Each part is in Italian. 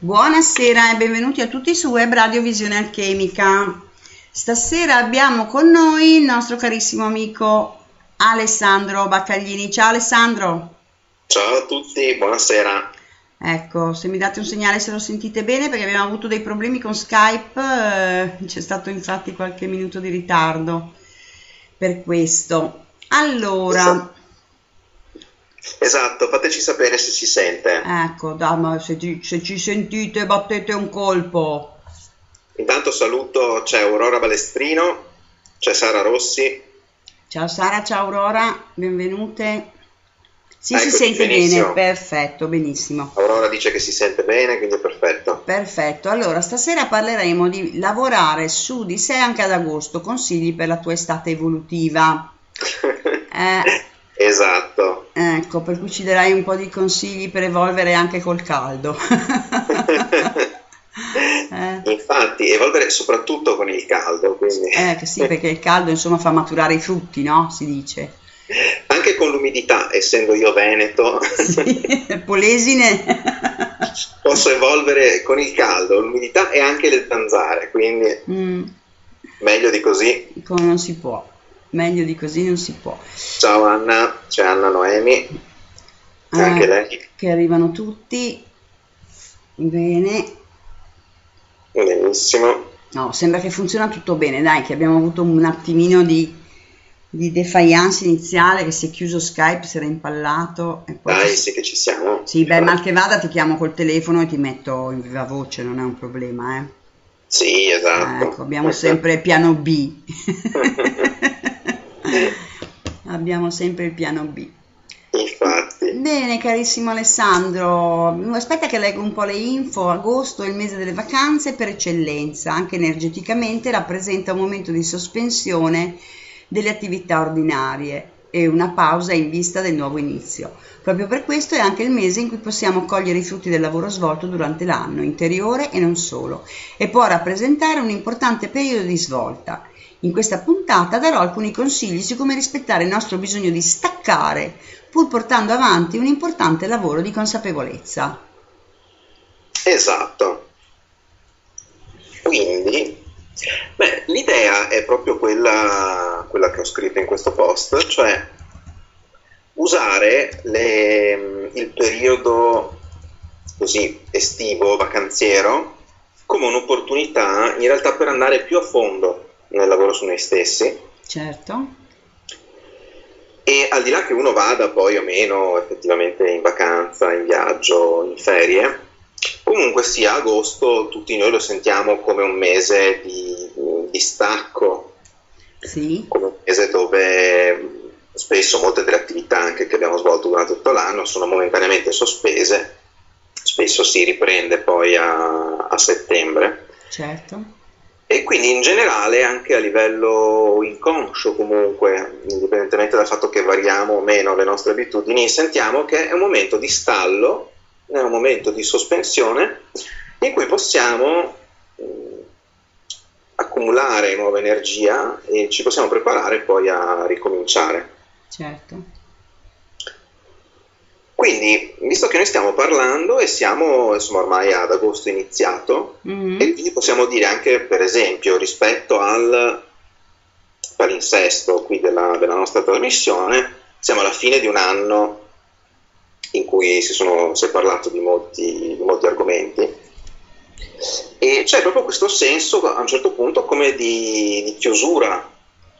Buonasera e benvenuti a tutti su Web Radio Visione Alchemica. Stasera abbiamo con noi il nostro carissimo amico Alessandro Baccaglini. Ciao Alessandro. Ciao a tutti, buonasera. Ecco, se mi date un segnale se lo sentite bene perché abbiamo avuto dei problemi con Skype, eh, c'è stato infatti qualche minuto di ritardo per questo. Allora, Esatto, fateci sapere se si sente. ecco, dai, se ci, se ci sentite battete un colpo. Intanto saluto, c'è Aurora Balestrino, c'è Sara Rossi. Ciao Sara, ciao Aurora, benvenute. Sì, si Eccoci, sente benissimo. bene, perfetto, benissimo. Aurora dice che si sente bene, quindi è perfetto. Perfetto, allora stasera parleremo di lavorare su di sé anche ad agosto, consigli per la tua estate evolutiva. Eh, Esatto. ecco, per cui ci darai un po' di consigli per evolvere anche col caldo. Eh, Infatti, evolvere soprattutto con il caldo, quindi eh, sì, perché il caldo insomma fa maturare i frutti, no? Si dice. anche con l'umidità, essendo io veneto, Sì, Polesine. posso evolvere con il caldo, l'umidità e anche le zanzare, quindi Mm, meglio di così. come non si può, meglio di così non si può. Ciao Anna, c'è Anna Noemi, anche Eh, lei. Che arrivano tutti. Bene. Benissimo. No, sembra che funziona tutto bene, dai, che abbiamo avuto un attimino di, di defiance iniziale, che si è chiuso Skype, si era impallato e poi... Dai, sì che ci siamo. Sì, beh, mal che vada ti chiamo col telefono e ti metto in viva voce, non è un problema, eh. Sì, esatto. Ecco, abbiamo sempre piano B. Abbiamo sempre il piano B. Infatti, Bene, carissimo Alessandro, aspetta che leggo un po' le info. Agosto è il mese delle vacanze per eccellenza, anche energeticamente rappresenta un momento di sospensione delle attività ordinarie e una pausa in vista del nuovo inizio. Proprio per questo è anche il mese in cui possiamo cogliere i frutti del lavoro svolto durante l'anno, interiore e non solo, e può rappresentare un importante periodo di svolta. In questa puntata darò alcuni consigli su come rispettare il nostro bisogno di staccare, pur portando avanti un importante lavoro di consapevolezza. esatto. Quindi, beh, l'idea è proprio quella, quella che ho scritto in questo post, cioè usare le- il periodo così estivo, vacanziero, come un'opportunità in realtà per andare più a fondo nel lavoro su noi stessi Certo? E al di là che uno vada poi o meno effettivamente in vacanza, in viaggio, in ferie, comunque sia agosto tutti noi lo sentiamo come un mese di, di stacco, Sì, come un mese dove spesso molte delle attività anche che abbiamo svolto durante tutto l'anno sono momentaneamente sospese, spesso si riprende poi a, a settembre. certo. E quindi in generale anche a livello inconscio comunque, indipendentemente dal fatto che variamo o meno le nostre abitudini, sentiamo che è un momento di stallo, è un momento di sospensione in cui possiamo mh, accumulare nuova energia e ci possiamo preparare poi a ricominciare. Certo. Quindi, visto che noi stiamo parlando e siamo insomma ormai ad agosto iniziato, Mhm. E quindi possiamo dire anche, per esempio, rispetto al palinsesto qui della, della nostra trasmissione, siamo alla fine di un anno in cui si, sono, si è parlato di molti, di molti argomenti e c'è proprio questo senso a un certo punto come di, di chiusura,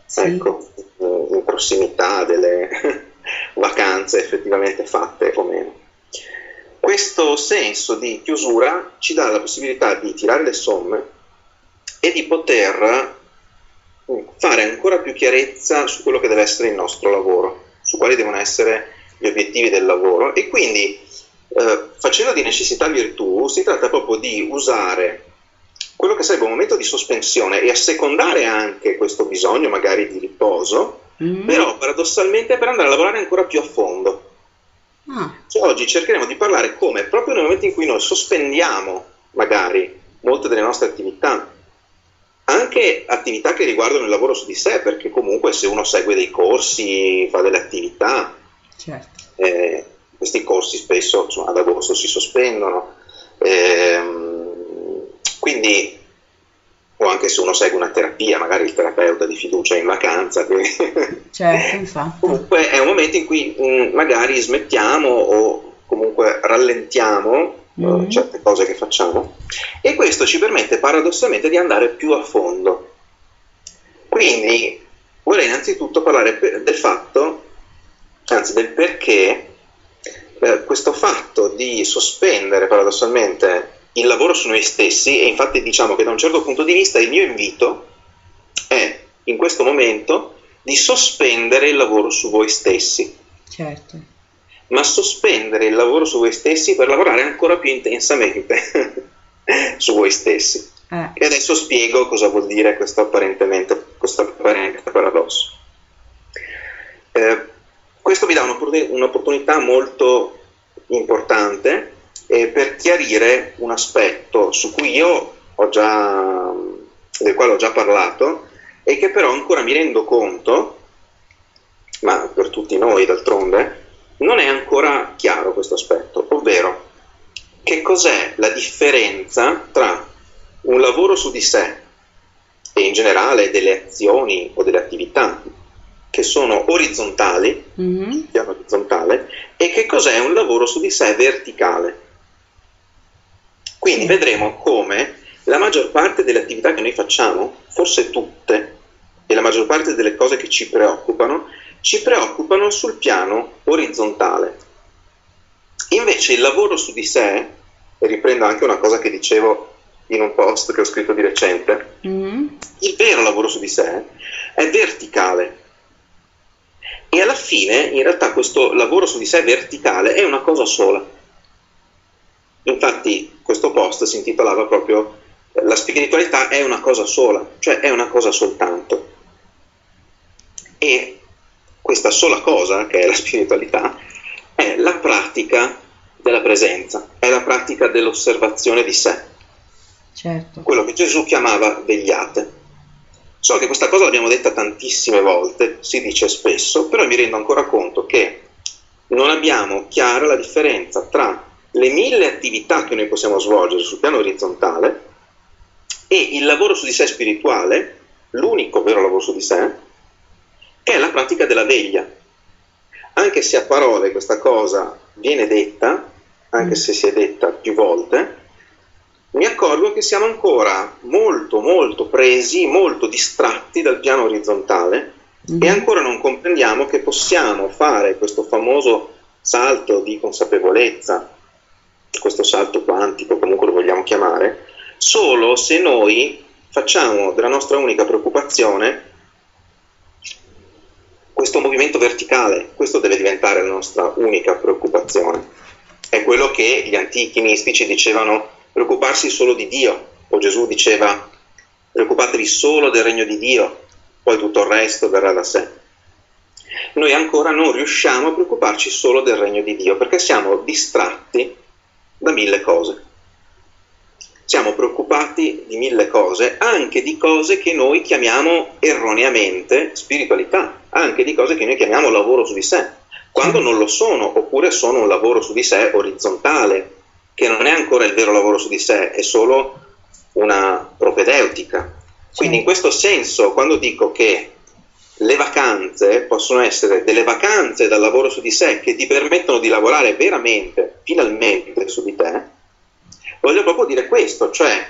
Sì. ecco, in prossimità delle vacanze effettivamente fatte o meno. Questo senso di chiusura ci dà la possibilità di tirare le somme e di poter mm, fare ancora più chiarezza su quello che deve essere il nostro lavoro, su quali devono essere gli obiettivi del lavoro e quindi eh, facendo di necessità virtù si tratta proprio di usare quello che sarebbe un momento di sospensione e assecondare anche questo bisogno magari di riposo, Mhm. però paradossalmente per andare a lavorare ancora più a fondo. Ah, Cioè, oggi cercheremo di parlare come, proprio nel momento in cui noi sospendiamo magari molte delle nostre attività, anche attività che riguardano il lavoro su di sé, perché comunque se uno segue dei corsi, fa delle attività, certo. eh, questi corsi spesso insomma, ad agosto si sospendono. Ehm, quindi o anche se uno segue una terapia, magari il terapeuta di fiducia è in vacanza. Quindi... Certo, infatti. comunque è un momento in cui mh, magari smettiamo o comunque rallentiamo mm. certe cose che facciamo e questo ci permette paradossalmente di andare più a fondo. Quindi vorrei innanzitutto parlare del fatto, anzi del perché eh, questo fatto di sospendere paradossalmente il lavoro su noi stessi e infatti diciamo che da un certo punto di vista il mio invito è in questo momento di sospendere il lavoro su voi stessi. Certo. Ma sospendere il lavoro su voi stessi per lavorare ancora più intensamente su voi stessi. Eh. E adesso spiego cosa vuol dire questo apparentemente questo apparente paradosso. Eh, questo mi dà un'opportunità molto importante eh, per chiarire un aspetto su cui io ho già, del quale ho già parlato e che però ancora mi rendo conto, ma per tutti noi d'altronde, non è ancora chiaro questo aspetto, ovvero che cos'è la differenza tra un lavoro su di sé e in generale delle azioni o delle attività che sono orizzontali, mm-hmm. piano orizzontale, e che cos'è un lavoro su di sé verticale. Quindi vedremo come la maggior parte delle attività che noi facciamo, forse tutte, e la maggior parte delle cose che ci preoccupano, ci preoccupano sul piano orizzontale. Invece il lavoro su di sé, e riprendo anche una cosa che dicevo in un post che ho scritto di recente, mm-hmm. il vero lavoro su di sé è verticale. E alla fine, in realtà, questo lavoro su di sé verticale è una cosa sola. Infatti questo post si intitolava proprio La spiritualità è una cosa sola, cioè è una cosa soltanto. E questa sola cosa, che è la spiritualità, è la pratica della presenza, è la pratica dell'osservazione di sé. Certo. Quello che Gesù chiamava vegliate. So che questa cosa l'abbiamo detta tantissime volte, si dice spesso, però mi rendo ancora conto che non abbiamo chiara la differenza tra le mille attività che noi possiamo svolgere sul piano orizzontale e il lavoro su di sé spirituale, l'unico vero lavoro su di sé, che è la pratica della veglia. Anche se a parole questa cosa viene detta, anche se si è detta più volte, mi accorgo che siamo ancora molto molto presi, molto distratti dal piano orizzontale mm-hmm. e ancora non comprendiamo che possiamo fare questo famoso salto di consapevolezza questo salto quantico, comunque lo vogliamo chiamare, solo se noi facciamo della nostra unica preoccupazione questo movimento verticale, questo deve diventare la nostra unica preoccupazione. È quello che gli antichi mistici dicevano preoccuparsi solo di Dio, o Gesù diceva preoccupatevi solo del regno di Dio, poi tutto il resto verrà da sé. Noi ancora non riusciamo a preoccuparci solo del regno di Dio perché siamo distratti da mille cose. Siamo preoccupati di mille cose, anche di cose che noi chiamiamo erroneamente spiritualità, anche di cose che noi chiamiamo lavoro su di sé, quando non lo sono, oppure sono un lavoro su di sé orizzontale, che non è ancora il vero lavoro su di sé, è solo una propedeutica. Quindi in questo senso, quando dico che le vacanze possono essere delle vacanze dal lavoro su di sé che ti permettono di lavorare veramente, finalmente su di te, voglio proprio dire questo, cioè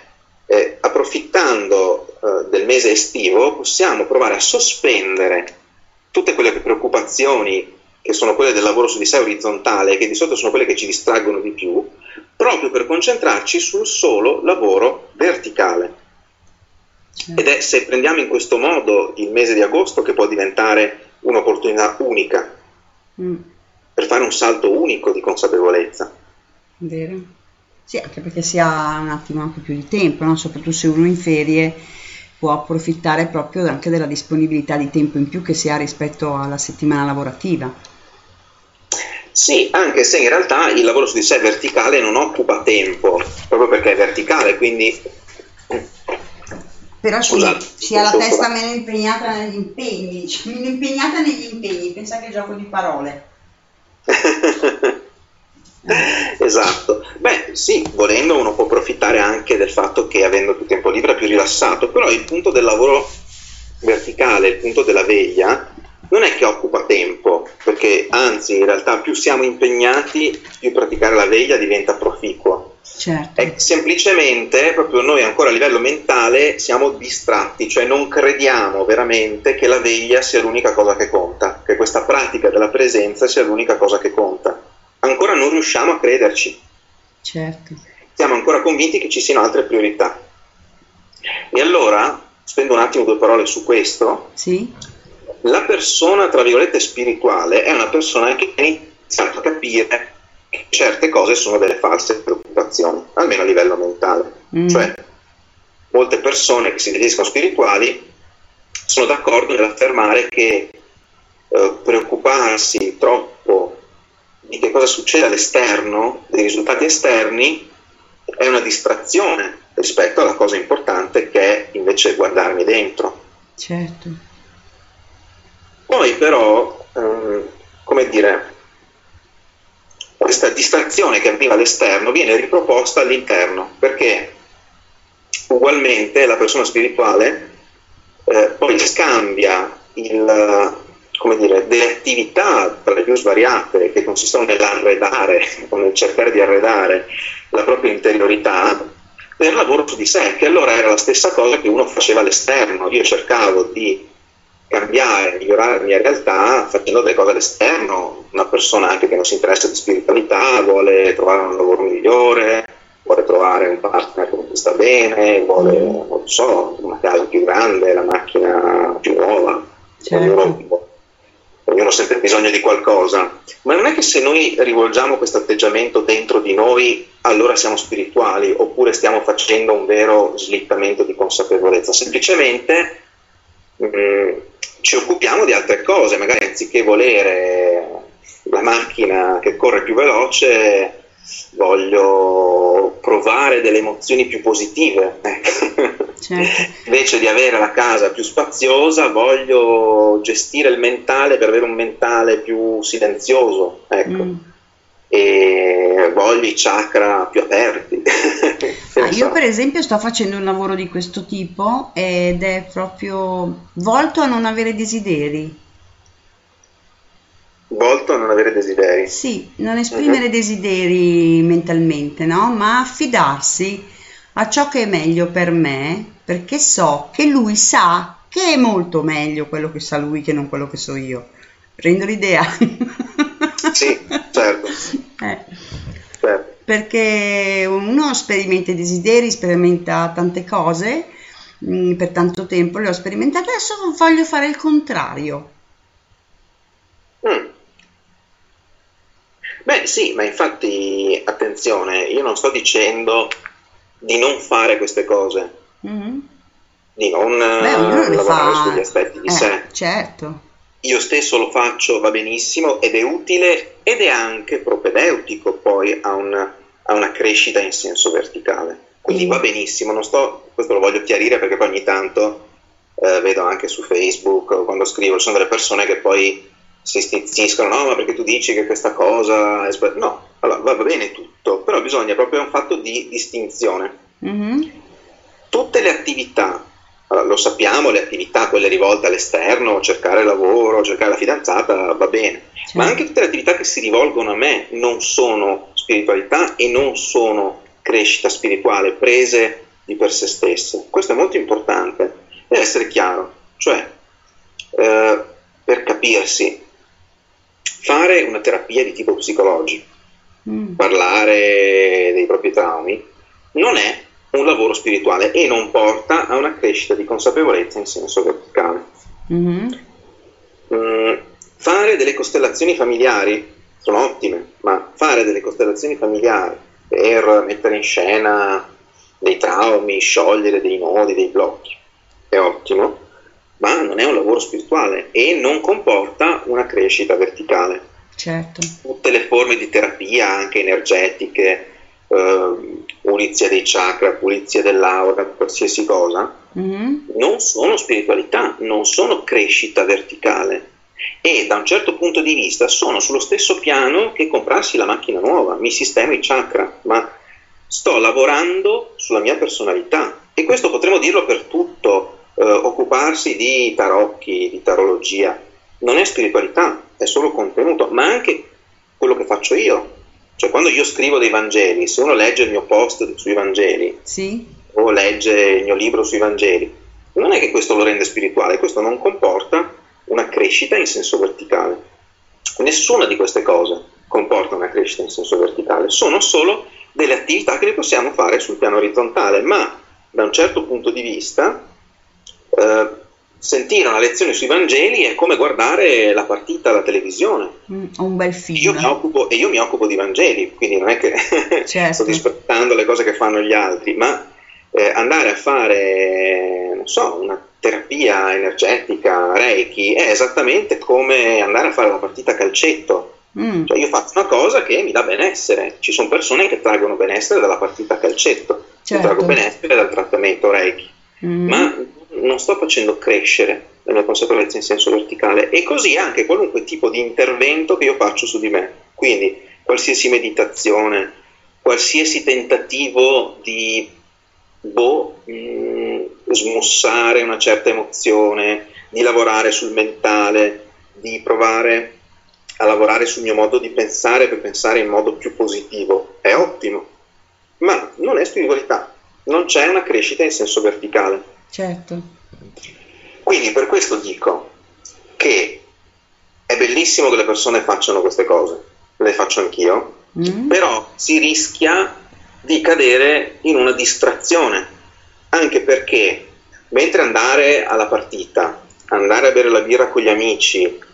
eh, approfittando eh, del mese estivo possiamo provare a sospendere tutte quelle preoccupazioni che sono quelle del lavoro su di sé orizzontale, che di solito sono quelle che ci distraggono di più, proprio per concentrarci sul solo lavoro verticale. Ed è se prendiamo in questo modo il mese di agosto che può diventare un'opportunità unica mm. per fare un salto unico di consapevolezza. Vero. Sì, anche perché si ha un attimo anche più di tempo, no? soprattutto se uno in ferie può approfittare proprio anche della disponibilità di tempo in più che si ha rispetto alla settimana lavorativa. Sì, anche se in realtà il lavoro su di sé verticale non occupa tempo, proprio perché è verticale, quindi però Scusate, si ha la testa meno impegnata negli impegni, cioè, meno impegnata negli impegni, pensa che gioco di parole. esatto. Beh, sì, volendo uno può approfittare anche del fatto che avendo più tempo libero è più rilassato, però il punto del lavoro verticale, il punto della veglia, non è che occupa tempo, perché anzi in realtà più siamo impegnati, più praticare la veglia diventa proficuo. Certo. È semplicemente proprio noi ancora a livello mentale siamo distratti, cioè non crediamo veramente che la veglia sia l'unica cosa che conta, che questa pratica della presenza sia l'unica cosa che conta. Ancora non riusciamo a crederci. Certo. Siamo ancora convinti che ci siano altre priorità. E allora, spendo un attimo due parole su questo. Sì. La persona, tra virgolette, spirituale è una persona che ha iniziato a capire che certe cose sono delle false preoccupazioni, almeno a livello mentale. Mm. Cioè, molte persone che si definiscono spirituali sono d'accordo nell'affermare che eh, preoccuparsi troppo di che cosa succede all'esterno, dei risultati esterni, è una distrazione rispetto alla cosa importante che è invece guardarmi dentro. Certo. Poi però, ehm, come dire, questa distrazione che arriva all'esterno viene riproposta all'interno, perché ugualmente la persona spirituale eh, poi scambia il, dire, delle attività tra le più svariate che consistono nell'arredare o nel cercare di arredare la propria interiorità per lavoro su di sé, che allora era la stessa cosa che uno faceva all'esterno. Io cercavo di cambiare, migliorare la mia realtà facendo delle cose all'esterno. Una persona anche che non si interessa di spiritualità vuole trovare un lavoro migliore, vuole trovare un partner con cui sta bene, vuole, non so, una casa più grande, la macchina più nuova. Certo. Ognuno, ognuno ha sempre bisogno di qualcosa. Ma non è che se noi rivolgiamo questo atteggiamento dentro di noi, allora siamo spirituali, oppure stiamo facendo un vero slittamento di consapevolezza. Semplicemente mh, ci occupiamo di altre cose, magari anziché volere la macchina che corre più veloce, voglio provare delle emozioni più positive. ecco. Certo. Invece di avere la casa più spaziosa, voglio gestire il mentale per avere un mentale più silenzioso. Ecco. Mm. E voglio i chakra più aperti. Ah, io per esempio sto facendo un lavoro di questo tipo ed è proprio volto a non avere desideri. Volto a non avere desideri. Sì, non esprimere desideri mentalmente, no? Ma affidarsi a ciò che è meglio per me, perché so che lui sa che è molto meglio quello che sa lui che non quello che so io. Prendo l'idea? Sì, certo. Eh, certo. perché uno sperimenta i desideri, sperimenta tante cose, mm, per tanto tempo le ho sperimentate, adesso voglio fare il contrario. Mm. Beh, sì, ma infatti, attenzione, io non sto dicendo di non fare queste cose, Mhm. di non eh, Beh, le lavorare fa. sugli aspetti di Eh, sé. certo. Io stesso lo faccio, va benissimo ed è utile ed è anche propedeutico poi a, un- a una crescita in senso verticale. Quindi Mm. va benissimo, non sto, questo lo voglio chiarire perché poi ogni tanto eh, vedo anche su Facebook o quando scrivo, ci sono delle persone che poi si stizziscono, no ma perché tu dici che questa cosa è sbagliata? No, allora va bene tutto, però bisogna proprio un fatto di distinzione Mhm. tutte le attività, allora, lo sappiamo, le attività, quelle rivolte all'esterno, cercare lavoro, cercare la fidanzata, va bene, ma Certo. anche tutte le attività che si rivolgono a me non sono spiritualità e non sono crescita spirituale prese di per sé stesse. Questo è molto importante, deve essere chiaro, cioè eh, per capirsi, fare una terapia di tipo psicologico Mm. parlare dei propri traumi non è un lavoro spirituale e non porta a una crescita di consapevolezza in senso verticale. Mhm. Mm, fare delle costellazioni familiari sono ottime, ma fare delle costellazioni familiari per mettere in scena dei traumi, sciogliere dei nodi, dei blocchi, è ottimo, ma non è un lavoro spirituale e non comporta una crescita verticale Certo. tutte le forme di terapia, anche energetiche, ehm, pulizia dei chakra, pulizia dell'aura, qualsiasi cosa, Mhm. non sono spiritualità, non sono crescita verticale. e da un certo punto di vista sono sullo stesso piano che comprarsi la macchina nuova, mi sistemo i chakra, ma sto lavorando sulla mia personalità e questo potremmo dirlo per tutto, eh, occuparsi di tarocchi, di tarologia, non è spiritualità, è solo contenuto, ma anche quello che faccio io. Cioè quando io scrivo dei Vangeli, se uno legge il mio post sui Vangeli Sì? o legge il mio libro sui Vangeli, non è che questo lo rende spirituale, questo non comporta una crescita in senso verticale. Nessuna di queste cose comporta una crescita in senso verticale, sono solo delle attività che le possiamo fare sul piano orizzontale, ma da un certo punto di vista eh, sentire una lezione sui Vangeli è come guardare la partita alla televisione. Mm, un bel Io film. mi occupo, e io mi occupo di Vangeli, quindi non è che Certo. sto disprezzando le cose che fanno gli altri, ma eh, andare a fare, non so, una terapia energetica, Reiki, è esattamente come andare a fare una partita a calcetto. Mm, Cioè io faccio una cosa che mi dà benessere. Ci sono persone che traggono benessere dalla partita a calcetto, Certo. io trago benessere dal trattamento Reiki, mm. ma non sto facendo crescere la mia consapevolezza in senso verticale. E così anche qualunque tipo di intervento che io faccio su di me. Quindi qualsiasi meditazione, qualsiasi tentativo di boh, mh, smussare una certa emozione, di lavorare sul mentale, di provare a lavorare sul mio modo di pensare per pensare in modo più positivo, è ottimo, ma non è spiritualità, non c'è una crescita in senso verticale. Certo. Quindi per questo dico che è bellissimo che le persone facciano queste cose, le faccio anch'io, Mm, però si rischia di cadere in una distrazione, anche perché mentre andare alla partita, andare a bere la birra con gli amici,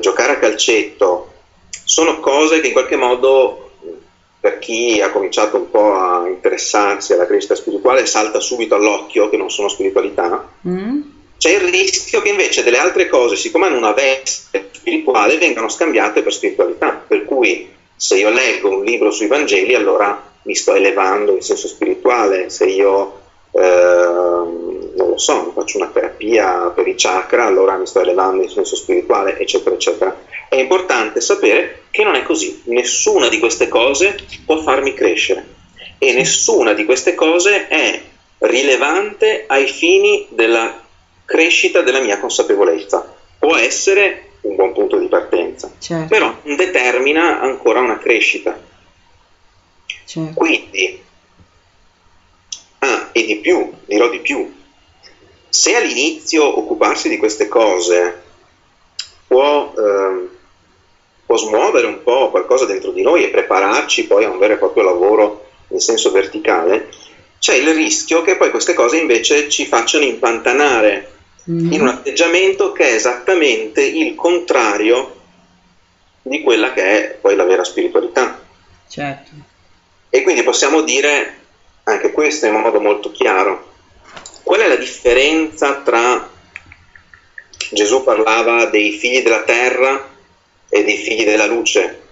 giocare a calcetto, sono cose che in qualche modo per chi ha cominciato un po' a interessarsi alla crescita spirituale salta subito all'occhio che non sono spiritualità, mm, c'è il rischio che invece delle altre cose, siccome hanno una veste spirituale, vengano scambiate per spiritualità. Per cui se io leggo un libro sui Vangeli, allora mi sto elevando in senso spirituale. Se io, ehm, non lo so, faccio una terapia per i chakra, allora mi sto elevando in senso spirituale, eccetera, eccetera. È importante sapere che non è così. Nessuna di queste cose può farmi crescere e nessuna di queste cose è rilevante ai fini della crescita della mia consapevolezza. Può essere un buon punto di partenza, certo. però non determina ancora una crescita. certo. Quindi, ah, e di più, dirò di più, se all'inizio occuparsi di queste cose può, ehm, può smuovere un po' qualcosa dentro di noi e prepararci poi a un vero e proprio lavoro in senso verticale, c'è il rischio che poi queste cose invece ci facciano impantanare Mm, in un atteggiamento che è esattamente il contrario di quella che è poi la vera spiritualità. certo. E quindi possiamo dire anche questo in modo molto chiaro. Qual è la differenza tra Gesù parlava dei figli della terra e dei figli della luce,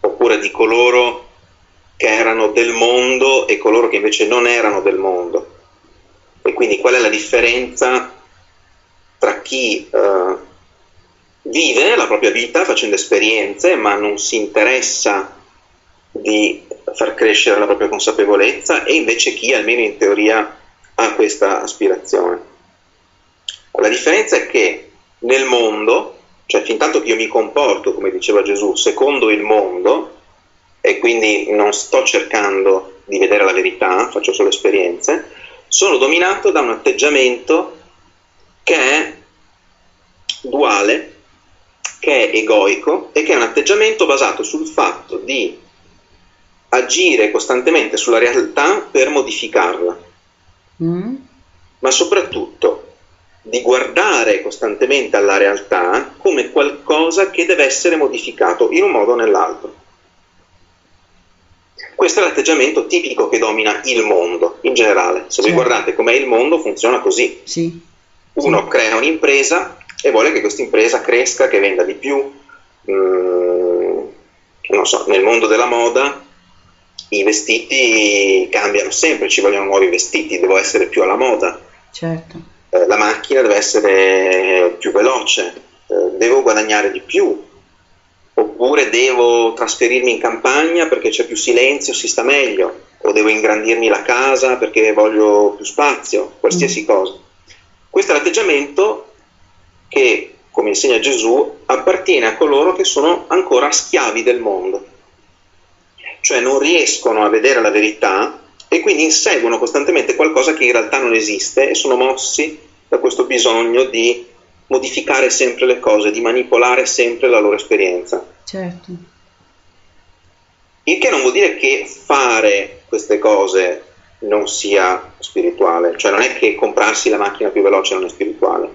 oppure di coloro che erano del mondo e coloro che invece non erano del mondo? E quindi qual è la differenza tra chi eh, vive la propria vita facendo esperienze ma non si interessa di far crescere la propria consapevolezza e invece chi almeno in teoria ha questa aspirazione. La differenza è che nel mondo, cioè fin tanto che io mi comporto, come diceva Gesù, secondo il mondo, e quindi non sto cercando di vedere la verità, faccio solo esperienze, sono dominato da un atteggiamento che è duale, che è egoico e che è un atteggiamento basato sul fatto di agire costantemente sulla realtà per modificarla, Mm, ma soprattutto di guardare costantemente alla realtà come qualcosa che deve essere modificato in un modo o nell'altro. Questo è l'atteggiamento tipico che domina il mondo in generale. Se voi Certo. guardate com'è il mondo, funziona così. sì. Uno crea un'impresa e vuole che questa impresa cresca, che venda di più. Mm, non so, nel mondo della moda i vestiti cambiano sempre, ci vogliono nuovi vestiti, devo essere più alla moda. Certo. Eh, la macchina deve essere più veloce, eh, devo guadagnare di più, oppure devo trasferirmi in campagna perché c'è più silenzio, si sta meglio, o devo ingrandirmi la casa perché voglio più spazio, qualsiasi mm. cosa. Questo è l'atteggiamento che, come insegna Gesù, appartiene a coloro che sono ancora schiavi del mondo, cioè non riescono a vedere la verità e quindi inseguono costantemente qualcosa che in realtà non esiste e sono mossi da questo bisogno di modificare sempre le cose, di manipolare sempre la loro esperienza. Certo. Il che non vuol dire che fare queste cose non sia spirituale, cioè non è che comprarsi la macchina più veloce non è spirituale,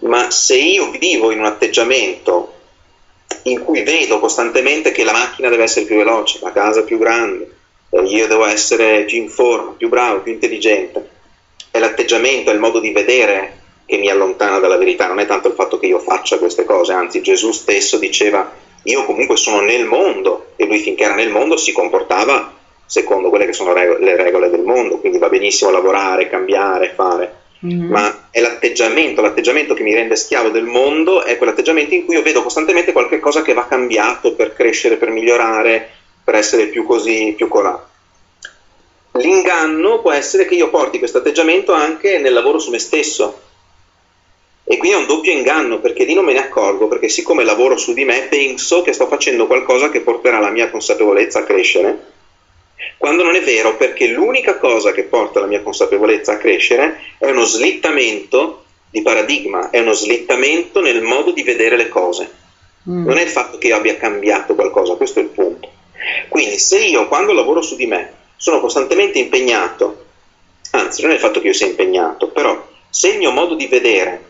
ma se io vivo in un atteggiamento in cui vedo costantemente che la macchina deve essere più veloce, la casa più grande, eh, io devo essere più in forma, più bravo, più intelligente, è l'atteggiamento, è il modo di vedere che mi allontana dalla verità, non è tanto il fatto che io faccia queste cose, anzi Gesù stesso diceva io comunque sono nel mondo e lui finché era nel mondo si comportava secondo quelle che sono le regole del mondo, quindi va benissimo lavorare, cambiare, fare, mm-hmm. ma è l'atteggiamento, l'atteggiamento che mi rende schiavo del mondo è quell'atteggiamento in cui io vedo costantemente qualche cosa che va cambiato per crescere, per migliorare, per essere più così, più colà. L'inganno può essere che io porti questo atteggiamento anche nel lavoro su me stesso, e quindi è un doppio inganno perché lì non me ne accorgo, perché siccome lavoro su di me penso che sto facendo qualcosa che porterà la mia consapevolezza a crescere, quando non è vero perché l'unica cosa che porta la mia consapevolezza a crescere è uno slittamento di paradigma, è uno slittamento nel modo di vedere le cose. Mm. Non è il fatto che io abbia cambiato qualcosa, questo è il punto. Quindi se io quando lavoro su di me sono costantemente impegnato, anzi non è il fatto che io sia impegnato, però se il mio modo di vedere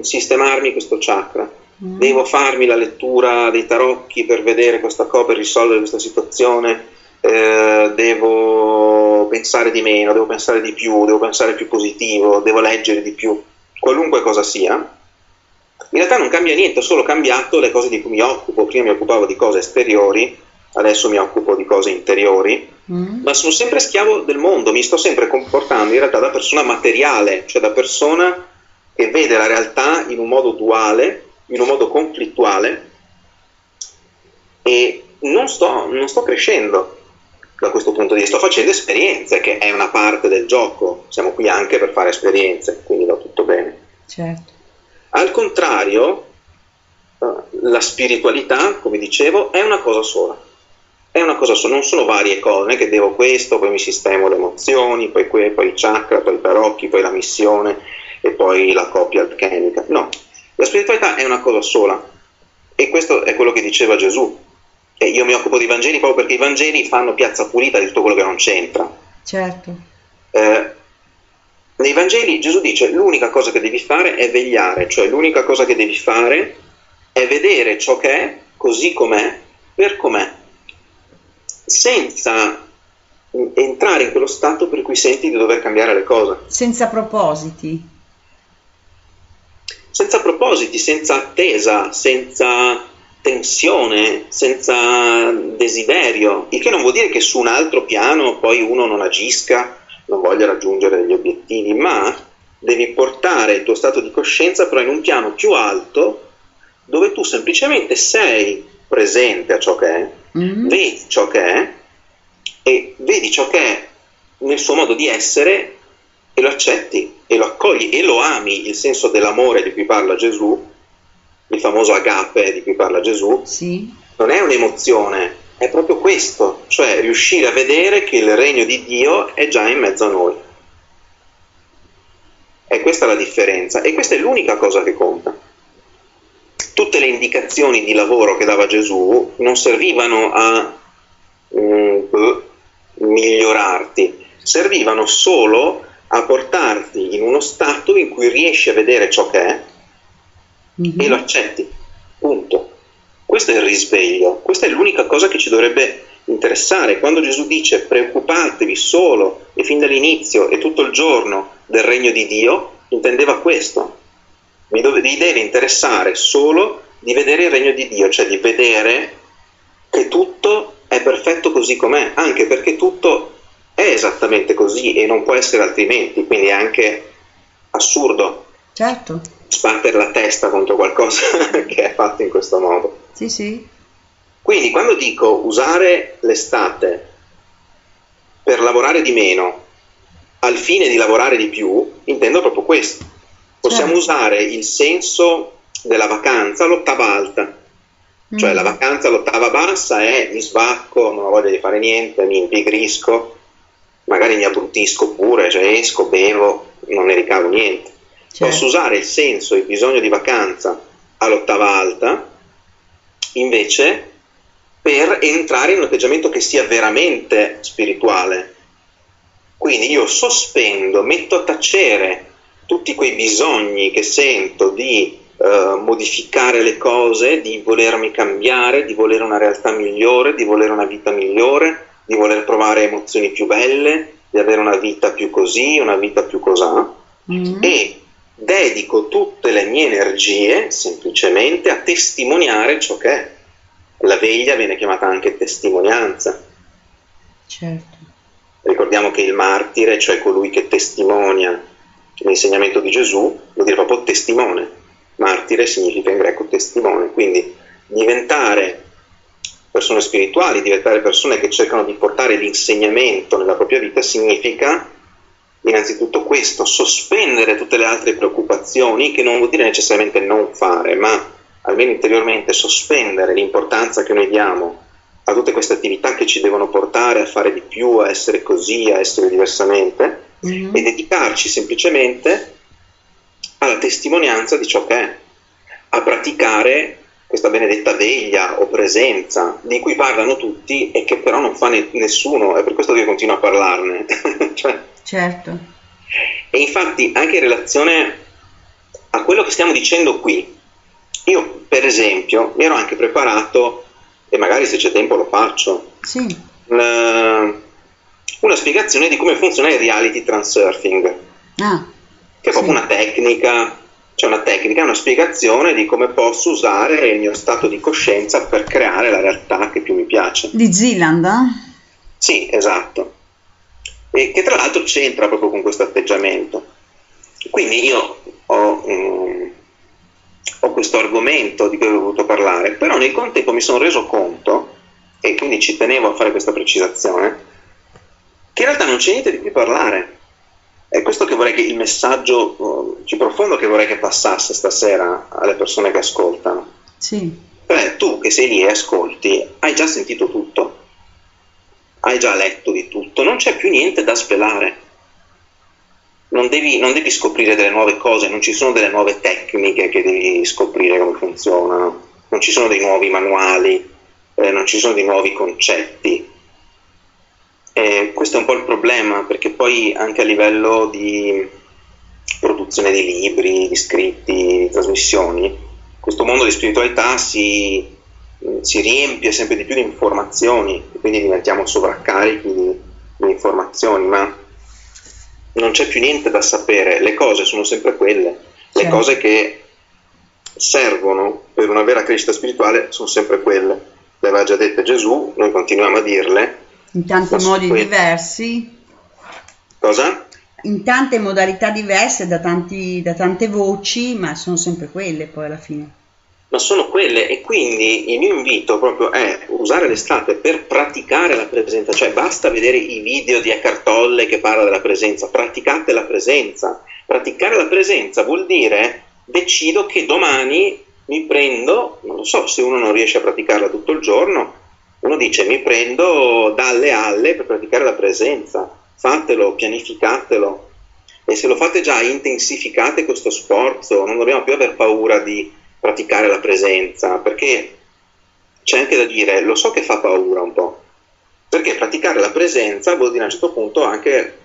sistemarmi questo chakra. Mm. Devo farmi la lettura dei tarocchi per vedere questa cosa, per risolvere questa situazione. Eh, devo pensare di meno, devo pensare di più, devo pensare più positivo, devo leggere di più, qualunque cosa sia. In realtà non cambia niente, ho solo cambiato le cose di cui mi occupo. Prima mi occupavo di cose esteriori, adesso mi occupo di cose interiori, mm. ma sono sempre schiavo del mondo, mi sto sempre comportando in realtà da persona materiale, cioè da persona che vede la realtà in un modo duale, in un modo conflittuale e non sto, non sto crescendo da questo punto di vista, sto facendo esperienze che è una parte del gioco, siamo qui anche per fare esperienze, quindi va tutto bene. Certo. Al contrario, eh, la spiritualità, come dicevo, è una cosa sola. È una cosa sola, non sono varie cose, non è che devo questo, poi mi sistemo le emozioni, poi, poi i chakra, poi i tarocchi, poi la missione, e poi la coppia alchemica. No, la spiritualità è una cosa sola e questo è quello che diceva Gesù. E io mi occupo dei Vangeli proprio perché i Vangeli fanno piazza pulita di tutto quello che non c'entra. Certo. Eh, nei Vangeli Gesù dice l'unica cosa che devi fare è vegliare, cioè l'unica cosa che devi fare è vedere ciò che è così com'è, per com'è, senza entrare in quello stato per cui senti di dover cambiare le cose. Senza propositi senza propositi, senza attesa, senza tensione, senza desiderio, il che non vuol dire che su un altro piano poi uno non agisca, non voglia raggiungere degli obiettivi, ma devi portare il tuo stato di coscienza però in un piano più alto dove tu semplicemente sei presente a ciò che è, mm-hmm. vedi ciò che è e vedi ciò che è nel suo modo di essere e lo accetti e lo accogli e lo ami, il senso dell'amore di cui parla Gesù, il famoso agape di cui parla Gesù, Sì. non è un'emozione, è proprio questo, cioè riuscire a vedere che il regno di Dio è già in mezzo a noi. E questa è la differenza e questa è l'unica cosa che conta. Tutte le indicazioni di lavoro che dava Gesù non servivano a mm, migliorarti, servivano solo a portarti in uno stato in cui riesci a vedere ciò che è e lo accetti. Punto. Questo è il risveglio, questa è l'unica cosa che ci dovrebbe interessare. Quando Gesù dice preoccupatevi solo e fin dall'inizio e tutto il giorno del regno di Dio, intendeva questo. Vi, dove- vi deve interessare solo di vedere il regno di Dio, cioè di vedere che tutto è perfetto così com'è, anche perché tutto è esattamente così e non può essere altrimenti, quindi è anche assurdo Certo. sbattere la testa contro qualcosa che è fatto in questo modo. Sì, sì. Quindi quando dico usare l'estate per lavorare di meno al fine di lavorare di più, intendo proprio questo. Possiamo Certo. usare il senso della vacanza all'ottava alta. Cioè Mm. la vacanza all'ottava bassa è mi svacco, non ho voglia di fare niente, mi impigrisco, magari mi abbrutisco pure, cioè esco, bevo, non ne ricavo niente. Certo. Posso usare il senso, il bisogno di vacanza all'ottava alta, invece, per entrare in un atteggiamento che sia veramente spirituale. Quindi io sospendo, metto a tacere tutti quei bisogni che sento di eh, modificare le cose, di volermi cambiare, di volere una realtà migliore, di volere una vita migliore, di voler provare emozioni più belle, di avere una vita più così, una vita più cosà Mm. e dedico tutte le mie energie semplicemente a testimoniare ciò che è. La veglia viene chiamata anche testimonianza. Certo. Ricordiamo che il martire, cioè colui che testimonia l'insegnamento di Gesù, vuol dire proprio testimone. Martire significa in greco testimone, quindi diventare persone spirituali, diventare persone che cercano di portare l'insegnamento nella propria vita significa innanzitutto questo, sospendere tutte le altre preoccupazioni, che non vuol dire necessariamente non fare, ma almeno interiormente sospendere l'importanza che noi diamo a tutte queste attività che ci devono portare a fare di più, a essere così, a essere diversamente, Mhm. e dedicarci semplicemente alla testimonianza di ciò che è, a praticare questa benedetta veglia o presenza di cui parlano tutti e che però non fa ne- nessuno, è per questo che io continuo a parlarne. Cioè, Certo. e infatti anche in relazione a quello che stiamo dicendo qui, io per esempio mi ero anche preparato, e magari se c'è tempo lo faccio, Sì. una, una spiegazione di come funziona il reality transurfing, Ah, che è proprio una tecnica, cioè una tecnica, una spiegazione di come posso usare il mio stato di coscienza per creare la realtà che più mi piace. di Zealand, eh? Sì, esatto. E che tra l'altro c'entra proprio con questo atteggiamento. Quindi io ho, mm, ho questo argomento di cui ho voluto parlare, però nel contempo mi sono reso conto, e quindi ci tenevo a fare questa precisazione, che in realtà non c'è niente di cui parlare. È questo che vorrei che il messaggio eh, più profondo che vorrei che passasse stasera alle persone che ascoltano. Sì. Cioè, tu che sei lì e ascolti, hai già sentito tutto, hai già letto di tutto, non c'è più niente da svelare. Non devi, non devi scoprire delle nuove cose, non ci sono delle nuove tecniche che devi scoprire come funzionano, non ci sono dei nuovi manuali, eh, non ci sono dei nuovi concetti. E questo è un po' il problema, perché poi anche a livello di produzione di libri, di scritti, di trasmissioni, questo mondo di spiritualità si, si riempie sempre di più di informazioni, e quindi diventiamo sovraccarichi di, di informazioni, ma non c'è più niente da sapere, le cose sono sempre quelle, le Certo. cose che servono per una vera crescita spirituale sono sempre quelle. Le aveva già dette Gesù, noi continuiamo a dirle. In tanti su modi que- diversi, Cosa? in tante modalità diverse, da, tanti- da tante voci, ma sono sempre quelle poi alla fine. ma sono quelle e quindi il mio invito proprio è usare l'estate per praticare la presenza, cioè basta vedere i video di Eckhart Tolle che parla della presenza, praticate la presenza. Praticare la presenza vuol dire decido che domani mi prendo, non lo so, se uno non riesce a praticarla tutto il giorno, uno dice mi prendo dalle alle per praticare la presenza, fatelo, pianificatelo e se lo fate già intensificate questo sforzo, non dobbiamo più aver paura di praticare la presenza, perché c'è anche da dire, lo so che fa paura un po', perché praticare la presenza vuol dire a un certo punto anche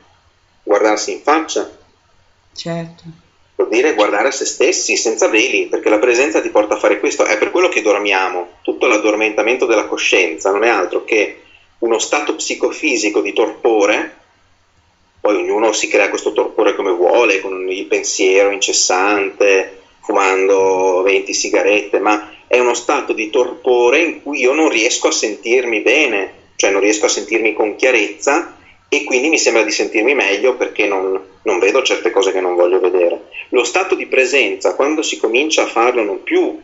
guardarsi in faccia. Certo. Vuol dire guardare a se stessi senza veli, perché la presenza ti porta a fare questo. È per quello che dormiamo. Tutto l'addormentamento della coscienza non è altro che uno stato psicofisico di torpore. Poi ognuno si crea questo torpore come vuole, con il pensiero incessante, fumando 20 sigarette, ma è uno stato di torpore in cui io non riesco a sentirmi bene, cioè non riesco a sentirmi con chiarezza e quindi mi sembra di sentirmi meglio perché non, non vedo certe cose che non voglio vedere. Lo stato di presenza, quando si comincia a farlo non più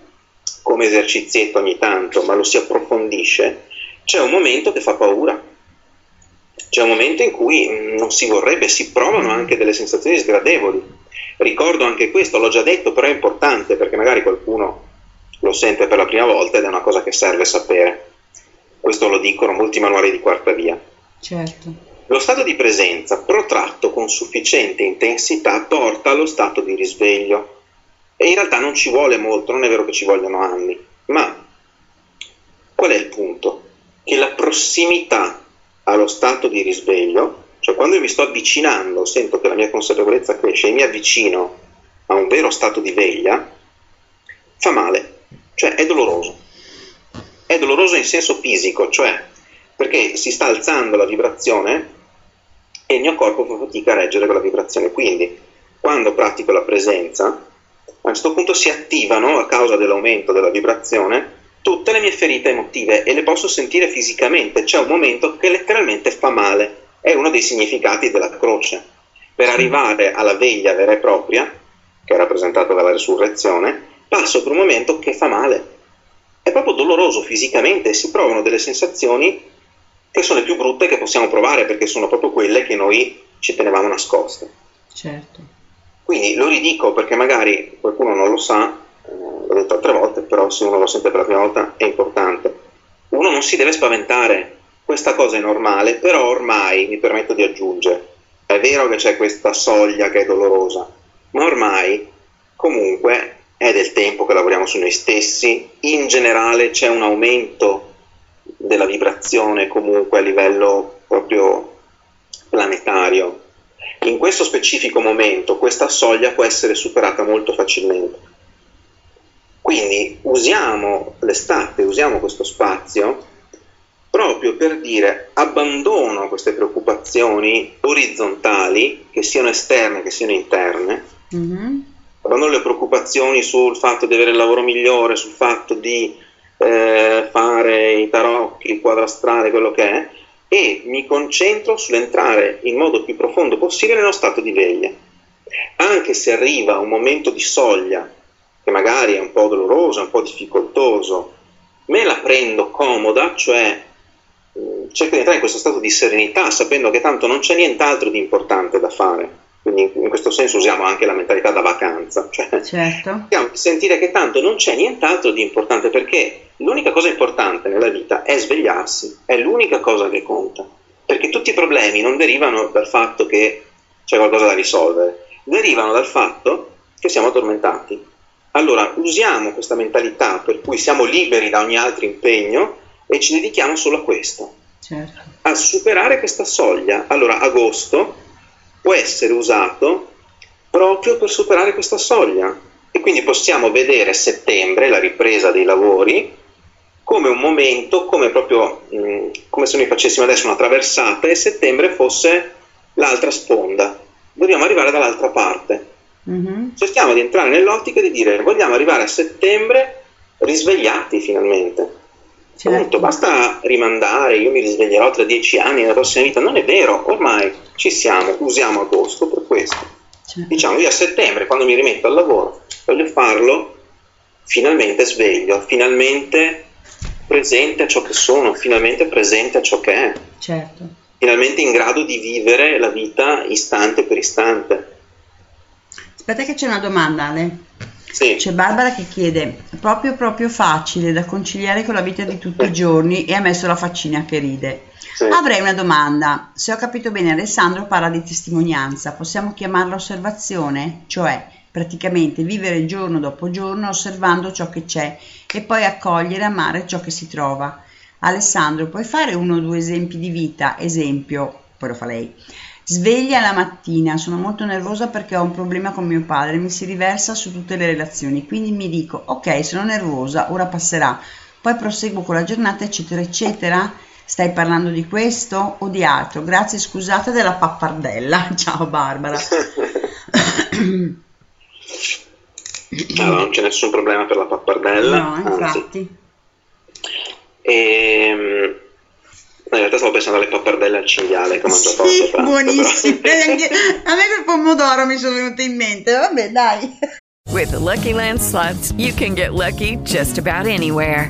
come esercizietto ogni tanto, ma lo si approfondisce, c'è un momento che fa paura. C'è un momento in cui mm, non si vorrebbe, si provano anche delle sensazioni sgradevoli Ricordo anche questo, l'ho già detto, però è importante perché magari qualcuno lo sente per la prima volta ed è una cosa che serve sapere. Questo lo dicono molti manuali di quarta via. Certo. Lo stato di presenza protratto con sufficiente intensità porta allo stato di risveglio. E in realtà non ci vuole molto, non è vero che ci vogliono anni, ma qual è il punto? Che la prossimità allo stato di risveglio cioè quando io mi sto avvicinando, sento che la mia consapevolezza cresce e mi avvicino a un vero stato di veglia, fa male, cioè è doloroso. È doloroso in senso fisico, cioè perché si sta alzando la vibrazione e il mio corpo fa fatica a reggere quella vibrazione. Quindi quando pratico la presenza, a certo punto si attivano a causa dell'aumento della vibrazione tutte le mie ferite emotive e le posso sentire fisicamente. C'è un momento che letteralmente fa male è uno dei significati della croce. Per arrivare alla veglia vera e propria, che è rappresentata dalla resurrezione, passo per un momento che fa male. È proprio doloroso fisicamente, si provano delle sensazioni che sono le più brutte che possiamo provare perché sono proprio quelle che noi ci tenevamo nascoste. Certo. Quindi lo ridico perché magari qualcuno non lo sa, eh, l'ho detto altre volte, però se uno lo sente per la prima volta è importante. Uno non si deve spaventare questa cosa è normale, però ormai mi permetto di aggiungere, è vero che c'è questa soglia che è dolorosa, ma ormai comunque è del tempo che lavoriamo su noi stessi, in generale c'è un aumento della vibrazione comunque a livello proprio planetario. In questo specifico momento questa soglia può essere superata molto facilmente. Quindi usiamo l'estate, usiamo questo spazio proprio per dire abbandono queste preoccupazioni orizzontali, che siano esterne, che siano interne, mm-hmm. abbandono le preoccupazioni sul fatto di avere il lavoro migliore, sul fatto di eh, fare i tarocchi, il quadrastrale, quello che è, e mi concentro sull'entrare in modo più profondo possibile nello stato di veglia. Anche se arriva un momento di soglia, che magari è un po' doloroso, un po' difficoltoso, me la prendo comoda, cioè cerca di entrare in questo stato di serenità sapendo che tanto non c'è nient'altro di importante da fare. Quindi in questo senso usiamo anche la mentalità da vacanza, cioè certo. sentire che tanto non c'è nient'altro di importante perché l'unica cosa importante nella vita è svegliarsi, è l'unica cosa che conta, perché tutti i problemi non derivano dal fatto che c'è qualcosa da risolvere, derivano dal fatto che siamo addormentati. Allora usiamo questa mentalità per cui siamo liberi da ogni altro impegno e ci dedichiamo solo a questo, certo. a superare questa soglia. Allora agosto può essere usato proprio per superare questa soglia e quindi possiamo vedere settembre, la ripresa dei lavori, come un momento, come proprio mh, mm, come se noi facessimo adesso una traversata e settembre fosse l'altra sponda. Dobbiamo arrivare dall'altra parte. Mm-hmm. Cerchiamo di entrare nell'ottica di dire vogliamo arrivare a settembre risvegliati finalmente. Certo. basta rimandare, io mi risveglierò tra dieci anni nella prossima vita. Non è vero, ormai ci siamo, usiamo agosto per questo. Certo. Diciamo, io a settembre, quando mi rimetto al lavoro, voglio farlo finalmente sveglio, finalmente presente a ciò che sono, finalmente presente a ciò che è, Certo. finalmente in grado di vivere la vita istante per istante. Aspetta che c'è una domanda, Ale. Sì. C'è Barbara che chiede, proprio proprio facile da conciliare con la vita di tutti i giorni e ha messo la faccina che ride. Sì. Avrei una domanda, se ho capito bene Alessandro parla di testimonianza, possiamo chiamarla osservazione? Cioè praticamente vivere giorno dopo giorno osservando ciò che c'è e poi accogliere e amare ciò che si trova. Alessandro, puoi fare uno o due esempi di vita? Esempio, poi lo fa lei. Sveglia la mattina, sono molto nervosa perché ho un problema con mio padre, mi si riversa su tutte le relazioni, quindi mi dico ok, sono nervosa, ora passerà, poi proseguo con la giornata, eccetera, eccetera. Stai parlando di questo o di altro? Grazie, scusate della pappardella. Ciao Barbara. Allora, non c'è nessun problema per la pappardella. No, anzi. infatti. Ehm, in realtà stavo pensando alle pappardelle al cinghiale che ho mangiato Sì, pranzo, buonissime. A me quel pomodoro mi sono venute in mente. Vabbè, dai. With the Lucky Land slots, you can get lucky just about anywhere.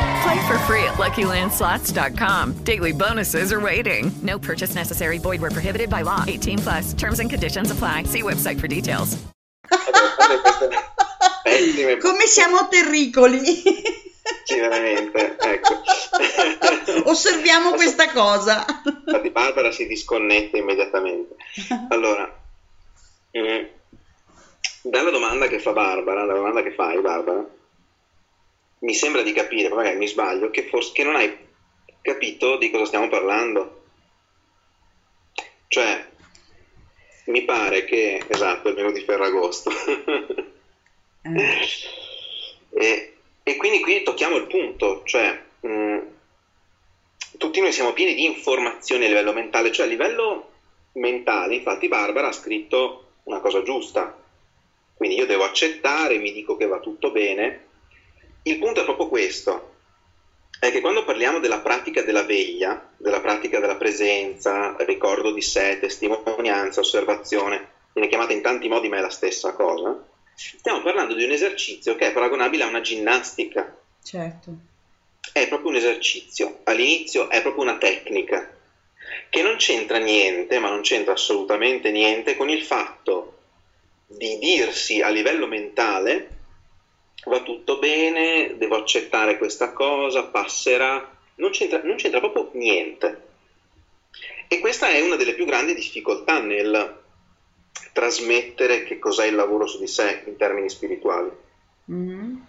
Play for free at LuckyLandSlots.com. Daily bonuses are waiting. No purchase necessary. Void where prohibited by law. 18 plus. Terms and conditions apply. See website for details. Come siamo terricoli. sì, veramente. Ecco. Osserviamo questa cosa. Infatti Barbara si disconnette immediatamente. Allora, mm, dalla domanda che fa Barbara, dalla domanda che fai Barbara, mi sembra di capire, poi magari mi sbaglio, che forse che non hai capito di cosa stiamo parlando. Cioè, mi pare che, esatto, il meno di Ferragosto. e, e quindi qui tocchiamo il punto, cioè mh, tutti noi siamo pieni di informazioni a livello mentale, cioè a livello mentale, infatti Barbara ha scritto una cosa giusta, quindi io devo accettare, mi dico che va tutto bene. Il punto è proprio questo, è che quando parliamo della pratica della veglia, della pratica della presenza, ricordo di sé, testimonianza, osservazione, viene chiamata in tanti modi ma è la stessa cosa, stiamo parlando di un esercizio che è paragonabile a una ginnastica, Certo. è proprio un esercizio, all'inizio è proprio una tecnica, che non c'entra niente, ma non c'entra assolutamente niente con il fatto di dirsi a livello mentale va tutto bene, devo accettare questa cosa, passerà, non c'entra, non c'entra proprio niente. E questa è una delle più grandi difficoltà nel trasmettere che cos'è il lavoro su di sé in termini spirituali. Mhm.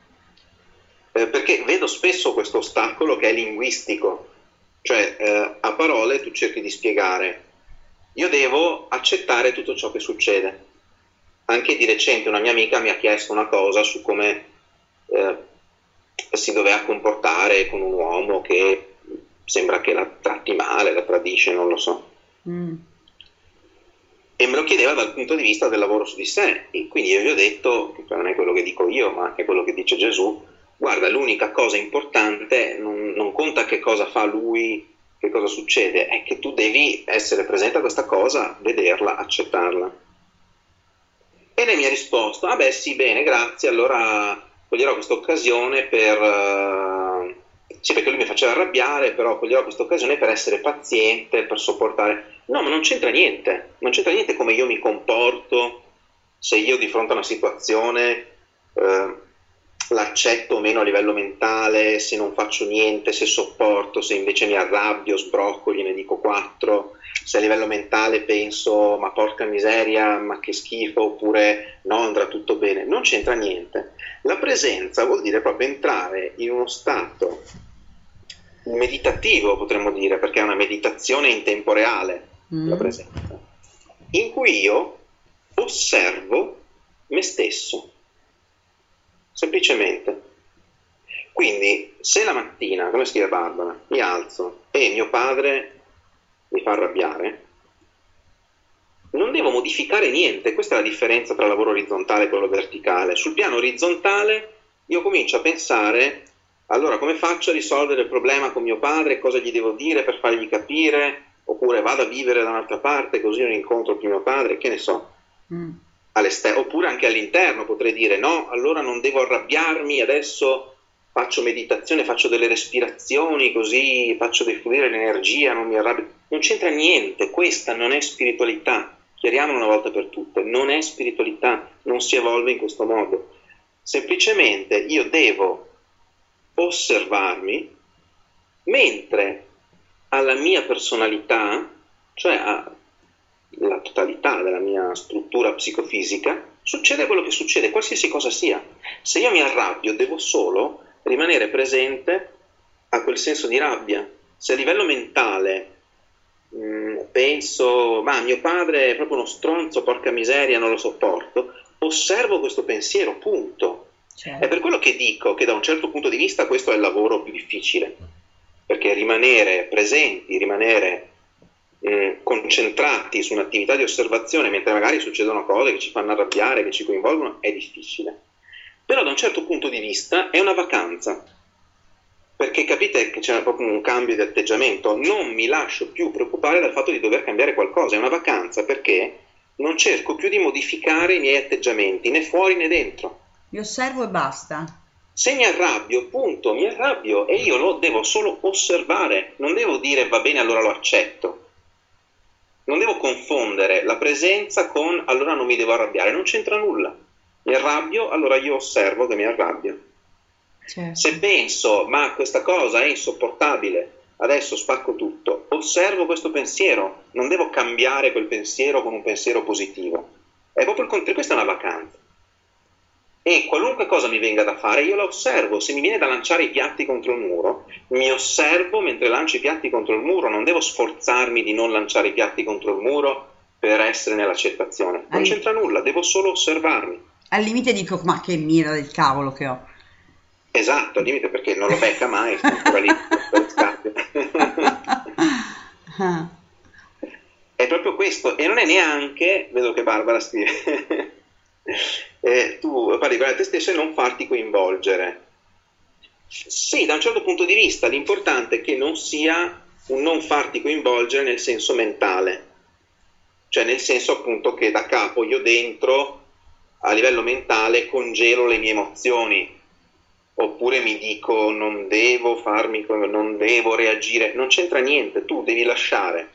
Eh, perché vedo spesso questo ostacolo che è linguistico, cioè eh, a parole tu cerchi di spiegare, io devo accettare tutto ciò che succede. Anche di recente una mia amica mi ha chiesto una cosa su come eh, si doveva comportare con un uomo che sembra che la tratti male, la tradisce, non lo so. Mm. E me lo chiedeva dal punto di vista del lavoro su di sé. E quindi io gli ho detto, che non è quello che dico io, ma è quello che dice Gesù, guarda, l'unica cosa importante non, non conta che cosa fa lui, che cosa succede, è che tu devi essere presente a questa cosa, vederla, accettarla. E lei mi ha risposto, ah beh sì, bene, grazie, allora coglierò questa occasione per... eh, sì, perché lui mi faceva arrabbiare, però coglierò questa occasione per essere paziente, per sopportare... No, ma non c'entra niente, non c'entra niente come io mi comporto se io di fronte a una situazione eh, l'accetto o meno a livello mentale, se non faccio niente, se sopporto, se invece mi arrabbio, sbrocco, gliene dico quattro, se a livello mentale penso ma porca miseria, ma che schifo, oppure no, andrà tutto bene, non c'entra niente. La presenza vuol dire proprio entrare in uno stato meditativo, potremmo dire, perché è una meditazione in tempo reale, mm. la presenza, in cui io osservo me stesso semplicemente. Quindi, se la mattina, come scrive Barbara, mi alzo e mio padre mi fa arrabbiare, non devo modificare niente. Questa è la differenza tra lavoro orizzontale e quello verticale. Sul piano orizzontale io comincio a pensare, allora come faccio a risolvere il problema con mio padre, cosa gli devo dire per fargli capire, oppure vado a vivere da un'altra parte così non incontro più mio padre, che ne so. Mm oppure anche all'interno potrei dire no, allora non devo arrabbiarmi, adesso faccio meditazione, faccio delle respirazioni così faccio defluire l'energia, non mi arrabbio. Non c'entra niente, questa non è spiritualità, chiariamolo una volta per tutte, non è spiritualità, non si evolve in questo modo. Semplicemente io devo osservarmi mentre alla mia personalità, cioè a, la totalità della mia struttura psicofisica, succede quello che succede, qualsiasi cosa sia. Se io mi arrabbio, devo solo rimanere presente a quel senso di rabbia. Se a livello mentale mh, mm, penso, ma mio padre è proprio uno stronzo, porca miseria, non lo sopporto, osservo questo pensiero, punto. Certo. È per quello che dico che da un certo punto di vista questo è il lavoro più difficile, perché rimanere presenti, rimanere eh, concentrati su un'attività di osservazione mentre magari succedono cose che ci fanno arrabbiare, che ci coinvolgono, è difficile. Però da un certo punto di vista è una vacanza, perché capite che c'è proprio un cambio di atteggiamento, non mi lascio più preoccupare dal fatto di dover cambiare qualcosa, è una vacanza perché non cerco più di modificare i miei atteggiamenti, né fuori né dentro. Mi osservo e basta. Se mi arrabbio, punto, mi arrabbio e io lo devo solo osservare, non devo dire va bene allora lo accetto non devo confondere la presenza con allora non mi devo arrabbiare, non c'entra nulla. Mi arrabbio, allora io osservo che mi arrabbio. Certo. Se penso, ma questa cosa è insopportabile, adesso spacco tutto, osservo questo pensiero, non devo cambiare quel pensiero con un pensiero positivo. È proprio il contrario, questa è una vacanza e qualunque cosa mi venga da fare io la osservo. Se mi viene da lanciare i piatti contro il muro, mi osservo mentre lancio i piatti contro il muro, non devo sforzarmi di non lanciare i piatti contro il muro per essere nell'accettazione. Non All... c'entra nulla, devo solo osservarmi. Al limite dico, ma che mira del cavolo che ho. Esatto, al limite perché non lo becca mai, sta ancora lì È proprio questo, e non è neanche, vedo che Barbara scrive eh, tu parli con te stesso e non farti coinvolgere. Sì, da un certo punto di vista l'importante è che non sia un non farti coinvolgere nel senso mentale, cioè nel senso appunto che da capo io dentro a livello mentale congelo le mie emozioni, oppure mi dico non devo farmi, non devo reagire, non c'entra niente, tu devi lasciare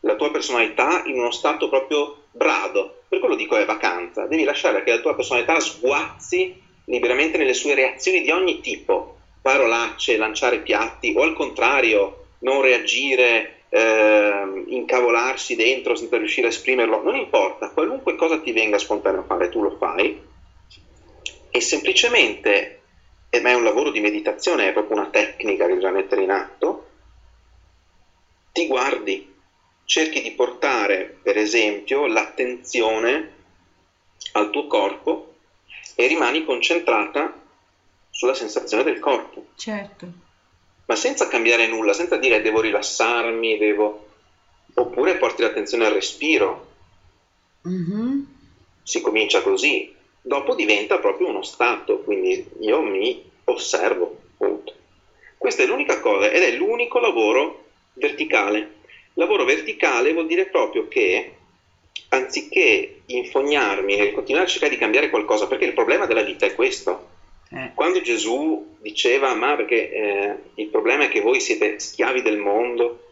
la tua personalità in uno stato proprio brado, per quello dico è vacanza, devi lasciare che la tua personalità sguazzi liberamente nelle sue reazioni di ogni tipo, parolacce, lanciare piatti o al contrario non reagire, eh, incavolarsi dentro senza riuscire a esprimerlo, non importa, qualunque cosa ti venga spontaneo a fare, tu lo fai. E semplicemente, ma è un lavoro di meditazione, è proprio una tecnica che bisogna mettere in atto, ti guardi cerchi di portare, per esempio, l'attenzione al tuo corpo e rimani concentrata sulla sensazione del corpo. Certo. Ma senza cambiare nulla, senza dire devo rilassarmi, devo... Oppure porti l'attenzione al respiro. Mm-hmm. Si comincia così. Dopo diventa proprio uno stato, quindi io mi osservo, punto. Questa è l'unica cosa ed è l'unico lavoro verticale Lavoro verticale vuol dire proprio che anziché infognarmi nel continuare a cercare di cambiare qualcosa, perché il problema della vita è questo. Eh. Quando Gesù diceva, ma perché eh, il problema è che voi siete schiavi del mondo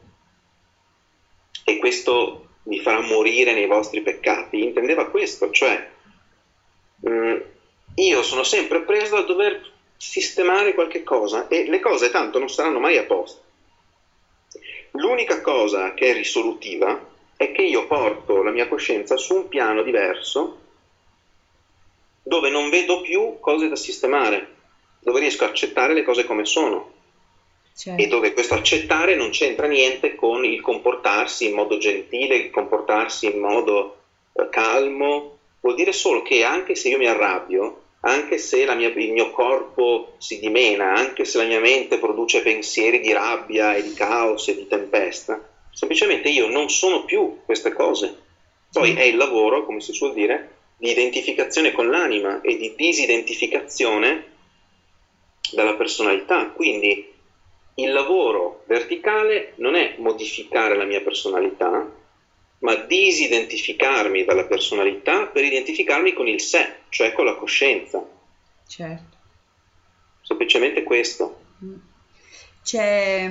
e questo vi farà morire nei vostri peccati, intendeva questo, cioè mh, mm, io sono sempre preso a dover sistemare qualche cosa e le cose tanto non saranno mai a posto. L'unica cosa che è risolutiva è che io porto la mia coscienza su un piano diverso dove non vedo più cose da sistemare, dove riesco a accettare le cose come sono certo. e dove questo accettare non c'entra niente con il comportarsi in modo gentile, il comportarsi in modo eh, calmo, vuol dire solo che anche se io mi arrabbio, anche se mia, il mio corpo si dimena, anche se la mia mente produce pensieri di rabbia e di caos e di tempesta, semplicemente io non sono più queste cose. Poi è il lavoro, come si suol dire, di identificazione con l'anima e di disidentificazione dalla personalità. Quindi il lavoro verticale non è modificare la mia personalità, ma disidentificarmi dalla personalità per identificarmi con il sé, cioè con la coscienza. Certo. Semplicemente questo. C'è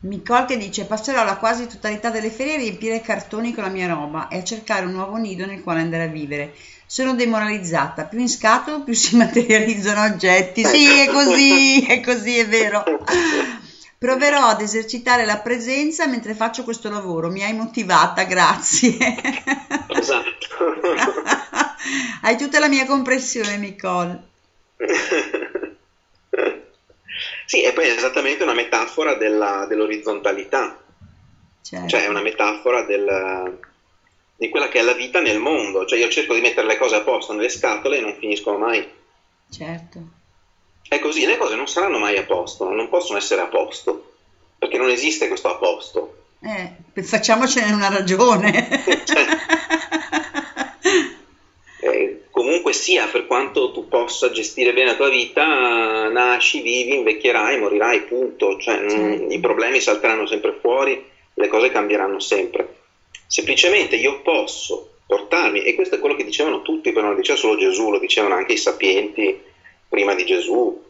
Nicole che dice passerò la quasi totalità delle ferie a riempire cartoni con la mia roba e a cercare un nuovo nido nel quale andare a vivere. Sono demoralizzata, più in scatolo più si materializzano oggetti. Sì, è così, è così, è vero. Proverò ad esercitare la presenza mentre faccio questo lavoro. Mi hai motivata, grazie. Esatto. hai tutta la mia comprensione, Nicole. sì, e poi è esattamente una metafora della, dell'orizzontalità. Certo. Cioè è una metafora del, di quella che è la vita nel mondo. Cioè io cerco di mettere le cose a posto nelle scatole e non finiscono mai. Certo. È così, le cose non saranno mai a posto, non possono essere a posto, perché non esiste questo a posto. Eh, facciamocene una ragione. cioè, eh, comunque sia, per quanto tu possa gestire bene la tua vita, nasci, vivi, invecchierai, morirai, punto. Cioè, certo. mh, I problemi salteranno sempre fuori, le cose cambieranno sempre. Semplicemente io posso portarmi, e questo è quello che dicevano tutti, però non lo diceva solo Gesù, lo dicevano anche i sapienti prima di Gesù,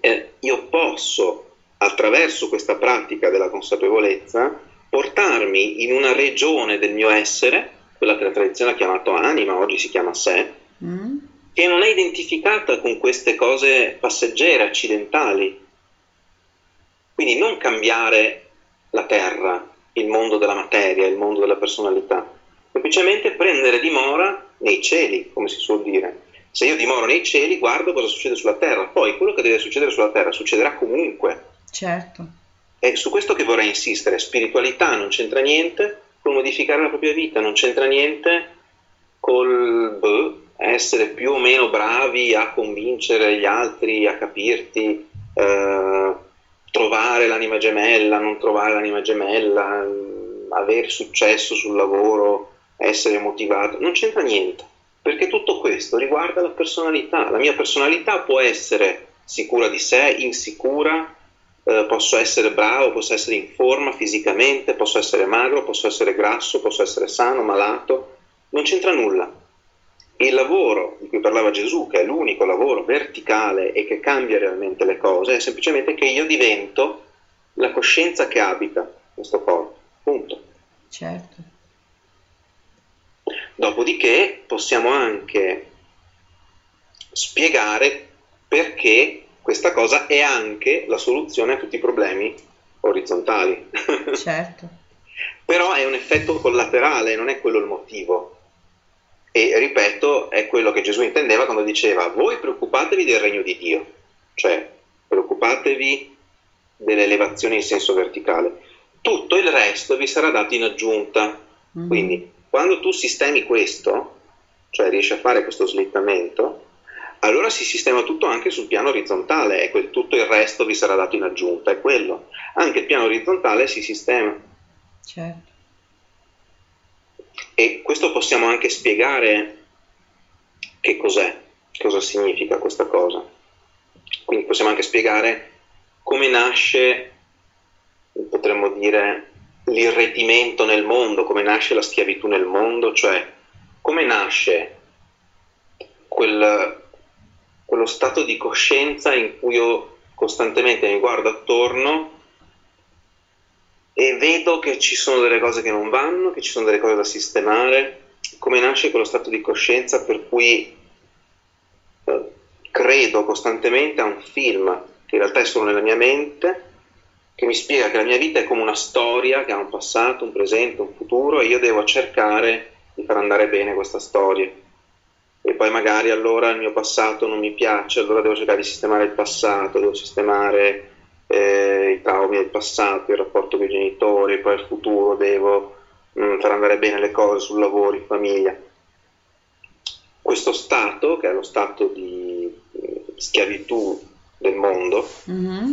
eh, io posso attraverso questa pratica della consapevolezza portarmi in una regione del mio essere, quella che la tradizione ha chiamato anima, oggi si chiama sé, mm. che non è identificata con queste cose passeggere, accidentali. Quindi non cambiare la terra, il mondo della materia, il mondo della personalità, semplicemente prendere dimora nei cieli, come si suol dire, se io dimoro nei cieli, guardo cosa succede sulla terra. Poi quello che deve succedere sulla terra succederà comunque. Certo. È su questo che vorrei insistere. Spiritualità non c'entra niente con modificare la propria vita, non c'entra niente col beh, essere più o meno bravi a convincere gli altri, a capirti, eh, trovare l'anima gemella, non trovare l'anima gemella, avere successo sul lavoro, essere motivato. Non c'entra niente perché tutto questo riguarda la personalità. La mia personalità può essere sicura di sé, insicura, eh, posso essere bravo, posso essere in forma fisicamente, posso essere magro, posso essere grasso, posso essere sano, malato, non c'entra nulla. Il lavoro di cui parlava Gesù, che è l'unico lavoro verticale e che cambia realmente le cose, è semplicemente che io divento la coscienza che abita questo corpo. Punto. Certo. Dopodiché possiamo anche spiegare perché questa cosa è anche la soluzione a tutti i problemi orizzontali. Certo. Però è un effetto collaterale, non è quello il motivo. E ripeto, è quello che Gesù intendeva quando diceva voi preoccupatevi del regno di Dio, cioè preoccupatevi delle elevazioni in senso verticale. Tutto il resto vi sarà dato in aggiunta. Mm-hmm. Quindi quando tu sistemi questo, cioè riesci a fare questo slittamento, allora si sistema tutto anche sul piano orizzontale e tutto il resto vi sarà dato in aggiunta, è quello. Anche il piano orizzontale si sistema. Certo. E questo possiamo anche spiegare che cos'è, cosa significa questa cosa. Quindi possiamo anche spiegare come nasce, potremmo dire, l'irretimento nel mondo, come nasce la schiavitù nel mondo, cioè come nasce quel, quello stato di coscienza in cui io costantemente mi guardo attorno e vedo che ci sono delle cose che non vanno, che ci sono delle cose da sistemare, come nasce quello stato di coscienza per cui eh, credo costantemente a un film che in realtà è solo nella mia mente, che mi spiega che la mia vita è come una storia che ha un passato, un presente, un futuro e io devo cercare di far andare bene questa storia. E poi magari allora il mio passato non mi piace, allora devo cercare di sistemare il passato, devo sistemare eh, i traumi del passato, il rapporto con i genitori, poi il futuro devo mh, mm, far andare bene le cose sul lavoro, in famiglia. Questo stato, che è lo stato di eh, schiavitù del mondo, mm-hmm.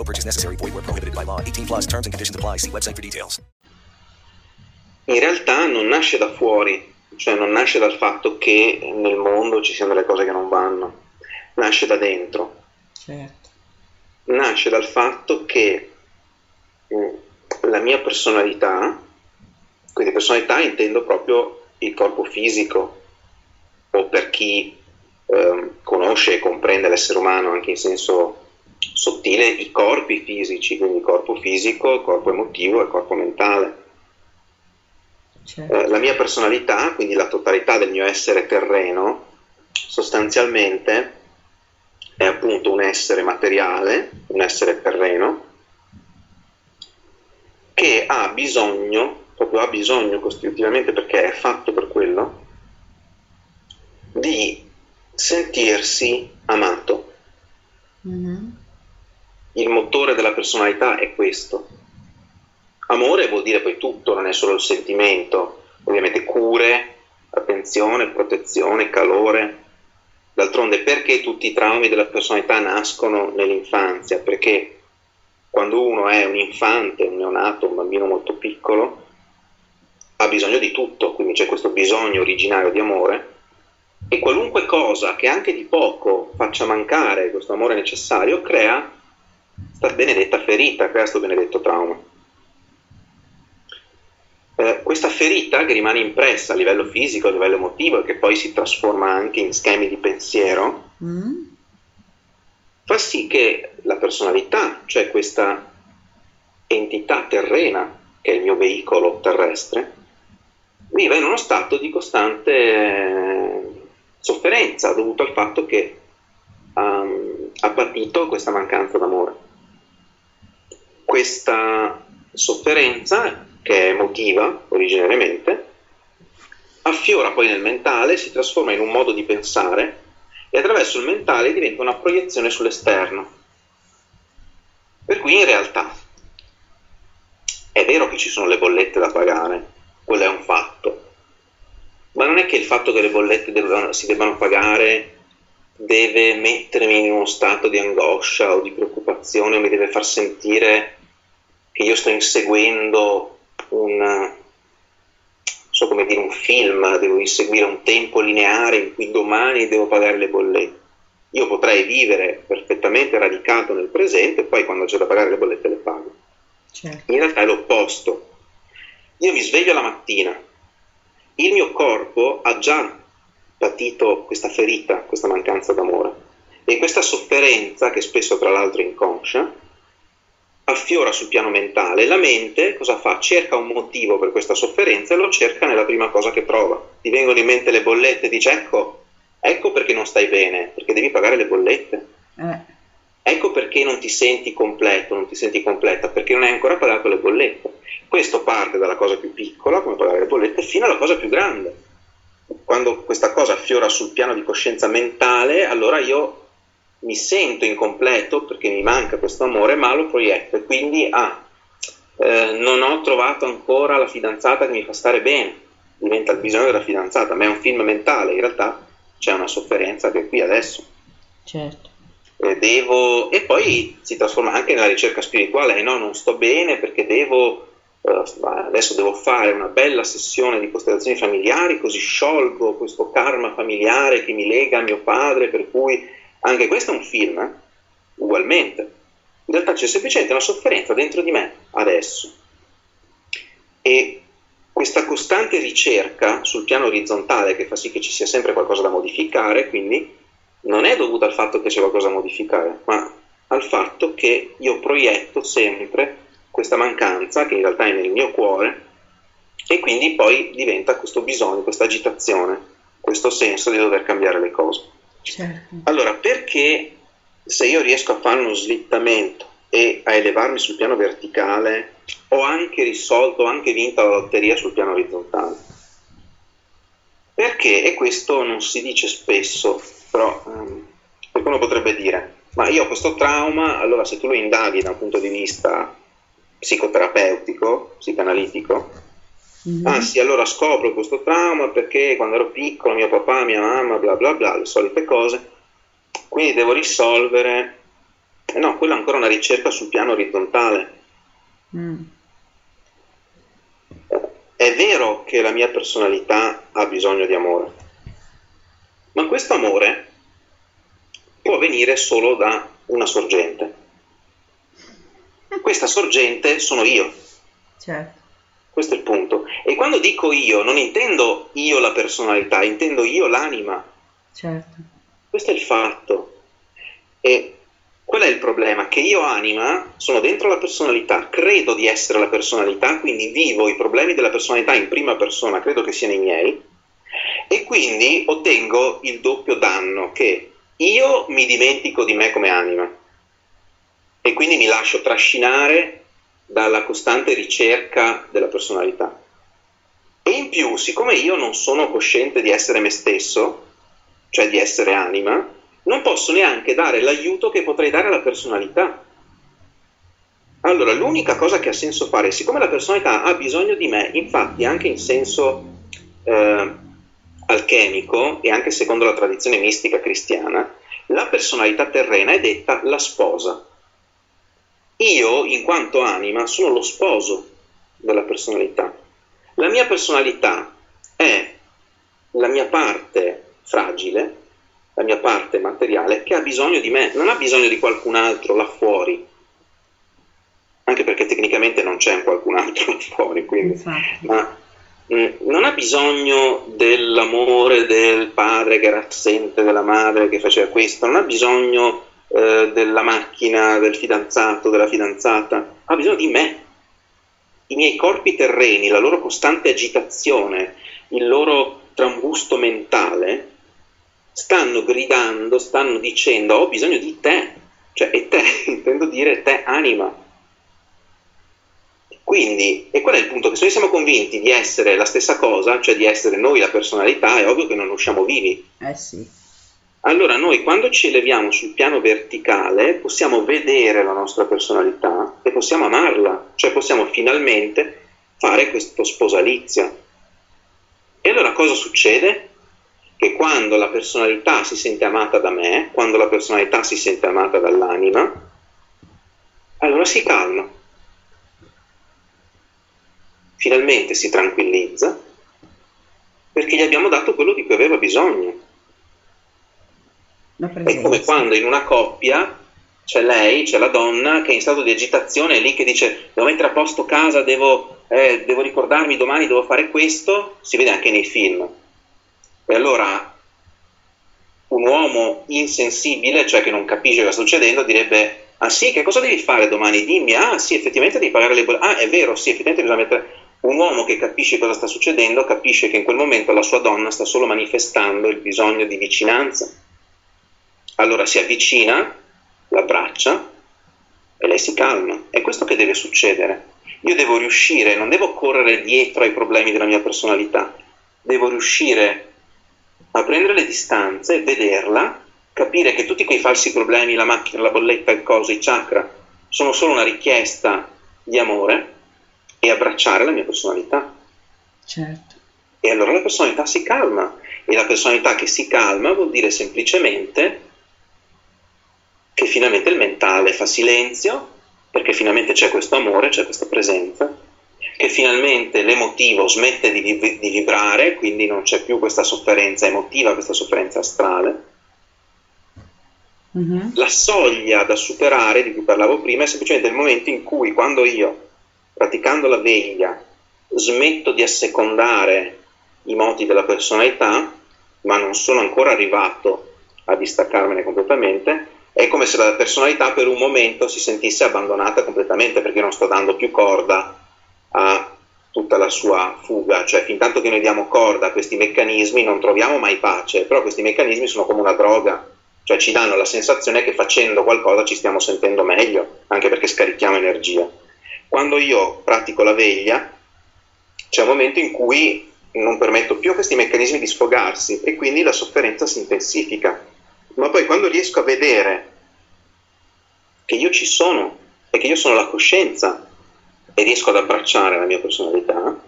No purchase necessary. Void where prohibited by law. 18 plus terms and conditions apply. See website for details. In realtà non nasce da fuori, cioè non nasce dal fatto che nel mondo ci siano delle cose che non vanno. Nasce da dentro. Certo. Nasce dal fatto che la mia personalità, quindi personalità intendo proprio il corpo fisico, o per chi eh, conosce e comprende l'essere umano anche in senso sottile, i corpi fisici, quindi corpo fisico, corpo emotivo e corpo mentale. Certo. Eh, la mia personalità, quindi la totalità del mio essere terreno, sostanzialmente è appunto un essere materiale, un essere terreno, che ha bisogno, proprio ha bisogno costitutivamente perché è fatto per quello, di sentirsi amato. Mm-hmm. Il motore della personalità è questo. Amore vuol dire poi tutto, non è solo il sentimento, ovviamente cure, attenzione, protezione, calore. D'altronde perché tutti i traumi della personalità nascono nell'infanzia? Perché quando uno è un infante, un neonato, un bambino molto piccolo, ha bisogno di tutto, quindi c'è questo bisogno originario di amore e qualunque cosa che anche di poco faccia mancare questo amore necessario crea questa benedetta ferita, crea questo benedetto trauma. Eh, questa ferita che rimane impressa a livello fisico, a livello emotivo e che poi si trasforma anche in schemi di pensiero, Mm. fa sì che la personalità, cioè questa entità terrena, che è il mio veicolo terrestre, viva in uno stato di costante eh, sofferenza dovuto al fatto che um, ha patito questa mancanza d'amore. Questa sofferenza, che è emotiva originariamente, affiora poi nel mentale, si trasforma in un modo di pensare e attraverso il mentale diventa una proiezione sull'esterno. Per cui in realtà è vero che ci sono le bollette da pagare, quello è un fatto, ma non è che il fatto che le bollette debbano, si debbano pagare deve mettermi in uno stato di angoscia o di preoccupazione o mi deve far sentire che io sto inseguendo un, so come dire, un film, devo inseguire un tempo lineare in cui domani devo pagare le bollette. Io potrei vivere perfettamente radicato nel presente e poi quando c'è da pagare le bollette le pago. Certo. In realtà è l'opposto. Io mi sveglio la mattina, il mio corpo ha già patito questa ferita, questa mancanza d'amore e questa sofferenza, che spesso tra l'altro è inconscia, affiora sul piano mentale. La mente cosa fa? Cerca un motivo per questa sofferenza e lo cerca nella prima cosa che trova. Ti vengono in mente le bollette e dice ecco, ecco perché non stai bene, perché devi pagare le bollette. Eh. Ecco perché non ti senti completo, non ti senti completa, perché non hai ancora pagato le bollette. Questo parte dalla cosa più piccola, come pagare le bollette, fino alla cosa più grande. Quando questa cosa affiora sul piano di coscienza mentale, allora io mi sento incompleto perché mi manca questo amore, ma lo proietto e quindi ah, eh, non ho trovato ancora la fidanzata che mi fa stare bene, diventa il bisogno della fidanzata, ma è un film mentale, in realtà c'è una sofferenza che è qui adesso. Certo. E, devo, e poi si trasforma anche nella ricerca spirituale, eh, no, non sto bene perché devo eh, adesso devo fare una bella sessione di costellazioni familiari, così sciolgo questo karma familiare che mi lega a mio padre, per cui anche questo è un film, eh? ugualmente. In realtà c'è semplicemente una sofferenza dentro di me adesso. E questa costante ricerca sul piano orizzontale che fa sì che ci sia sempre qualcosa da modificare, quindi non è dovuta al fatto che c'è qualcosa da modificare, ma al fatto che io proietto sempre questa mancanza che in realtà è nel mio cuore e quindi poi diventa questo bisogno, questa agitazione, questo senso di dover cambiare le cose. Certo. Allora, perché se io riesco a fare uno slittamento e a elevarmi sul piano verticale, ho anche risolto, ho anche vinto la lotteria sul piano orizzontale? Perché, e questo non si dice spesso, però um, qualcuno potrebbe dire, ma io ho questo trauma, allora se tu lo indaghi da un punto di vista psicoterapeutico, psicanalitico. Mm-hmm. Ah sì, allora scopro questo trauma perché quando ero piccolo mio papà, mia mamma, bla bla bla, le solite cose. Quindi devo risolvere... Eh no, quella è ancora una ricerca sul piano orizzontale. Mm. È vero che la mia personalità ha bisogno di amore, ma questo amore può venire solo da una sorgente questa sorgente sono io. Certo. Questo è il punto. E quando dico io, non intendo io la personalità, intendo io l'anima. Certo. Questo è il fatto. E qual è il problema? Che io anima sono dentro la personalità, credo di essere la personalità, quindi vivo i problemi della personalità in prima persona, credo che siano i miei, e quindi ottengo il doppio danno che io mi dimentico di me come anima e quindi mi lascio trascinare dalla costante ricerca della personalità. E in più, siccome io non sono cosciente di essere me stesso, cioè di essere anima, non posso neanche dare l'aiuto che potrei dare alla personalità. Allora, l'unica cosa che ha senso fare, siccome la personalità ha bisogno di me, infatti anche in senso eh, alchemico e anche secondo la tradizione mistica cristiana, la personalità terrena è detta la sposa. Io, in quanto anima, sono lo sposo della personalità. La mia personalità è la mia parte fragile, la mia parte materiale, che ha bisogno di me, non ha bisogno di qualcun altro là fuori, anche perché tecnicamente non c'è un qualcun altro là fuori, quindi, ma mh, mm, non ha bisogno dell'amore del padre che era assente, della madre che faceva questo, non ha bisogno eh, della macchina, del fidanzato, della fidanzata, ha bisogno di me. I miei corpi terreni, la loro costante agitazione, il loro trambusto mentale, stanno gridando, stanno dicendo ho bisogno di te, cioè e te intendo dire te anima. Quindi, e qual è il punto? Che se noi siamo convinti di essere la stessa cosa, cioè di essere noi la personalità, è ovvio che non usciamo vivi. Eh sì. Allora noi quando ci eleviamo sul piano verticale possiamo vedere la nostra personalità e possiamo amarla, cioè possiamo finalmente fare questo sposalizio. E allora cosa succede? Che quando la personalità si sente amata da me, quando la personalità si sente amata dall'anima, allora si calma. Finalmente si tranquillizza perché gli abbiamo dato quello di cui aveva bisogno. È come quando in una coppia c'è lei, c'è la donna che è in stato di agitazione, è lì che dice devo mettere a posto casa, devo, eh, devo ricordarmi domani, devo fare questo, si vede anche nei film. E allora un uomo insensibile, cioè che non capisce cosa sta succedendo, direbbe ah sì, che cosa devi fare domani? Dimmi, ah sì, effettivamente devi pagare le bollette, ah è vero, sì, effettivamente bisogna mettere... Un uomo che capisce cosa sta succedendo capisce che in quel momento la sua donna sta solo manifestando il bisogno di vicinanza allora si avvicina, l'abbraccia e lei si calma. È questo che deve succedere. Io devo riuscire, non devo correre dietro ai problemi della mia personalità, devo riuscire a prendere le distanze, vederla, capire che tutti quei falsi problemi, la macchina, la bolletta, il coso, i chakra, sono solo una richiesta di amore e abbracciare la mia personalità. Certo. E allora la personalità si calma. E la personalità che si calma vuol dire semplicemente che finalmente il mentale fa silenzio, perché finalmente c'è questo amore, c'è questa presenza, che finalmente l'emotivo smette di, di vibrare, quindi non c'è più questa sofferenza emotiva, questa sofferenza astrale. Mhm. La soglia da superare di cui parlavo prima è semplicemente il momento in cui quando io, praticando la veglia, smetto di assecondare i moti della personalità, ma non sono ancora arrivato a distaccarmene completamente, è come se la personalità per un momento si sentisse abbandonata completamente perché non sto dando più corda a tutta la sua fuga, cioè fin tanto che noi diamo corda a questi meccanismi non troviamo mai pace, però questi meccanismi sono come una droga, cioè ci danno la sensazione che facendo qualcosa ci stiamo sentendo meglio, anche perché scarichiamo energia. Quando io pratico la veglia, c'è un momento in cui non permetto più a questi meccanismi di sfogarsi e quindi la sofferenza si intensifica. Ma poi quando riesco a vedere che io ci sono e che io sono la coscienza e riesco ad abbracciare la mia personalità,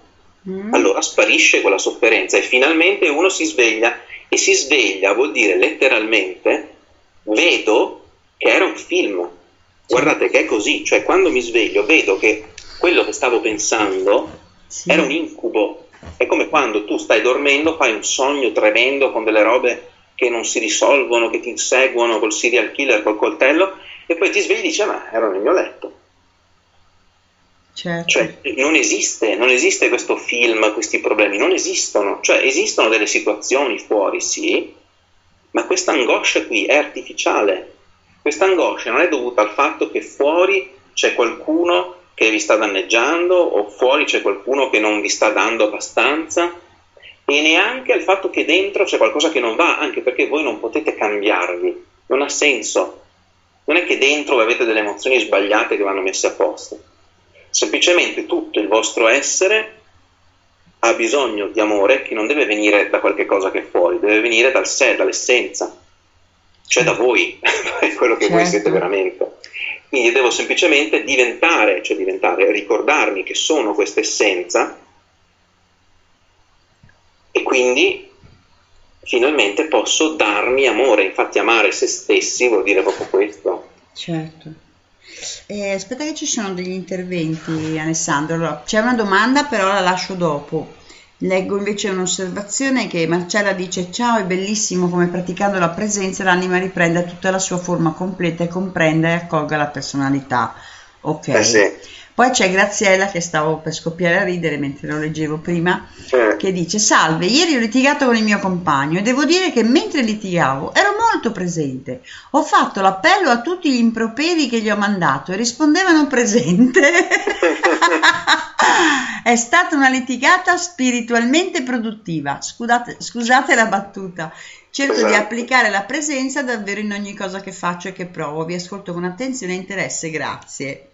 allora sparisce quella sofferenza e finalmente uno si sveglia e si sveglia vuol dire letteralmente vedo che era un film. Guardate che è così, cioè quando mi sveglio vedo che quello che stavo pensando era un incubo. È come quando tu stai dormendo, fai un sogno tremendo con delle robe che non si risolvono, che ti inseguono col serial killer, col coltello, e poi ti svegli e dici, "Ah, ma ero nel mio letto. Certo. Cioè, non esiste, non esiste questo film, questi problemi, non esistono. Cioè, esistono delle situazioni fuori, sì, ma questa angoscia qui è artificiale. Questa angoscia non è dovuta al fatto che fuori c'è qualcuno che vi sta danneggiando o fuori c'è qualcuno che non vi sta dando abbastanza e neanche al fatto che dentro c'è qualcosa che non va, anche perché voi non potete cambiarvi, non ha senso. Non è che dentro avete delle emozioni sbagliate che vanno messe a posto. Semplicemente tutto il vostro essere ha bisogno di amore che non deve venire da qualche cosa che è fuori, deve venire dal sé, dall'essenza, cioè da voi, è quello che voi Certo. siete veramente. Quindi devo semplicemente diventare, cioè diventare, ricordarmi che sono questa essenza e quindi finalmente posso darmi amore. Infatti amare se stessi vuol dire proprio questo. Certo. Eh, aspetta che ci sono degli interventi, Alessandro. Allora, c'è una domanda, però la lascio dopo. Leggo invece un'osservazione che Marcella dice: Ciao, è bellissimo come praticando la presenza l'anima riprenda tutta la sua forma completa e comprenda e accolga la personalità. Ok. Eh sì. Poi c'è Graziella che stavo per scoppiare a ridere mentre lo leggevo prima, che dice: Salve, ieri ho litigato con il mio compagno e devo dire che mentre litigavo ero molto presente. Ho fatto l'appello a tutti gli improperi che gli ho mandato e rispondevano presente. È stata una litigata spiritualmente produttiva. Scusate, scusate la battuta. Cerco di Esatto. applicare la presenza davvero in ogni cosa che faccio e che provo. Vi ascolto con attenzione e interesse, grazie.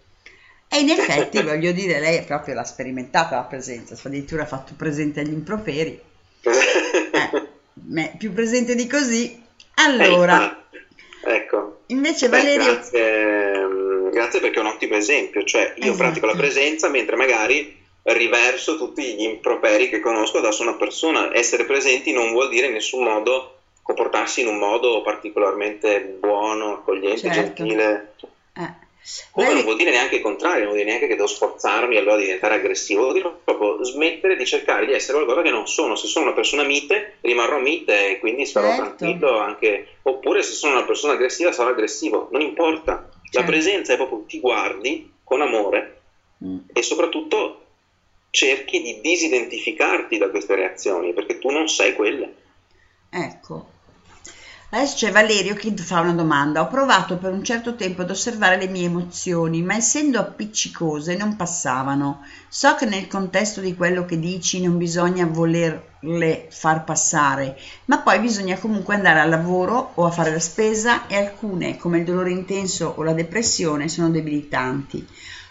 E in effetti, voglio dire, lei proprio l'ha sperimentata la presenza, addirittura ha fatto presente agli improperi. Eh, più presente di così. Allora, Eh, ecco. invece Beh, Valerio... grazie, mm, grazie perché è un ottimo esempio, cioè io Esatto. pratico la presenza mentre magari riverso tutti gli improperi che conosco verso una persona. Essere presenti non vuol dire in nessun modo comportarsi in un modo particolarmente buono, accogliente, Certo. gentile. eh, Lei- non vuol dire neanche il contrario, non vuol dire neanche che devo sforzarmi allora di diventare aggressivo, vuol dire proprio smettere di cercare di essere qualcosa che non sono. Se sono una persona mite, rimarrò mite e quindi sarò Certo. tranquillo anche. Oppure se sono una persona aggressiva, sarò aggressivo. Non importa. La Certo. presenza è proprio ti guardi con amore Mm. e soprattutto cerchi di disidentificarti da queste reazioni perché tu non sei quelle. Ecco. Adesso c'è Valerio che fa una domanda. Ho provato per un certo tempo ad osservare le mie emozioni, ma essendo appiccicose non passavano. So che nel contesto di quello che dici non bisogna volerle far passare, ma poi bisogna comunque andare al lavoro o a fare la spesa e alcune, come il dolore intenso o la depressione, sono debilitanti.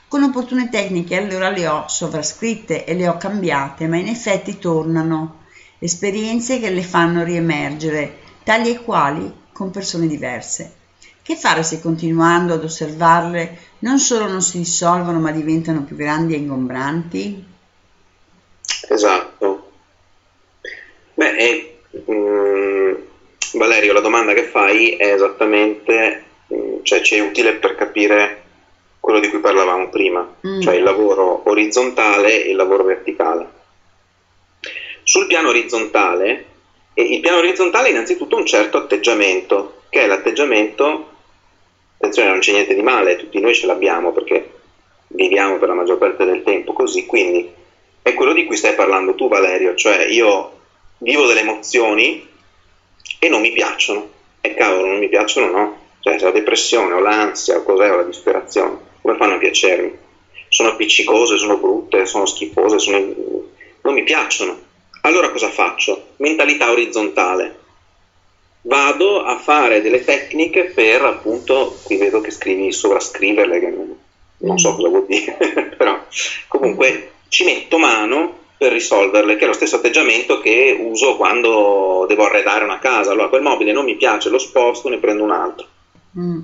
Con opportune tecniche allora le ho sovrascritte e le ho cambiate, ma in effetti tornano esperienze che le fanno riemergere, tali e quali con persone diverse. Che fare se continuando ad osservarle non solo non si dissolvono ma diventano più grandi e ingombranti? Esatto. Beh, e, mm, Valerio, la domanda che fai è esattamente, mm, cioè ci è utile per capire quello di cui parlavamo prima, Mm. cioè il lavoro orizzontale e il lavoro verticale. Sul piano orizzontale, e il piano orizzontale è innanzitutto un certo atteggiamento, che è l'atteggiamento, attenzione non c'è niente di male, tutti noi ce l'abbiamo perché viviamo per la maggior parte del tempo così, quindi è quello di cui stai parlando tu Valerio, cioè io vivo delle emozioni e non mi piacciono, e cavolo non mi piacciono no, cioè se la depressione o l'ansia o cos'è o la disperazione, come fanno a piacermi? Sono appiccicose, sono brutte, sono schifose, sono... non mi piacciono. Allora cosa faccio? Mentalità orizzontale. Vado a fare delle tecniche per appunto, qui vedo che scrivi sovrascriverle, che non, so cosa vuol dire, però comunque ci metto mano per risolverle, che è lo stesso atteggiamento che uso quando devo arredare una casa. Allora quel mobile non mi piace, lo sposto, ne prendo un altro. Mm.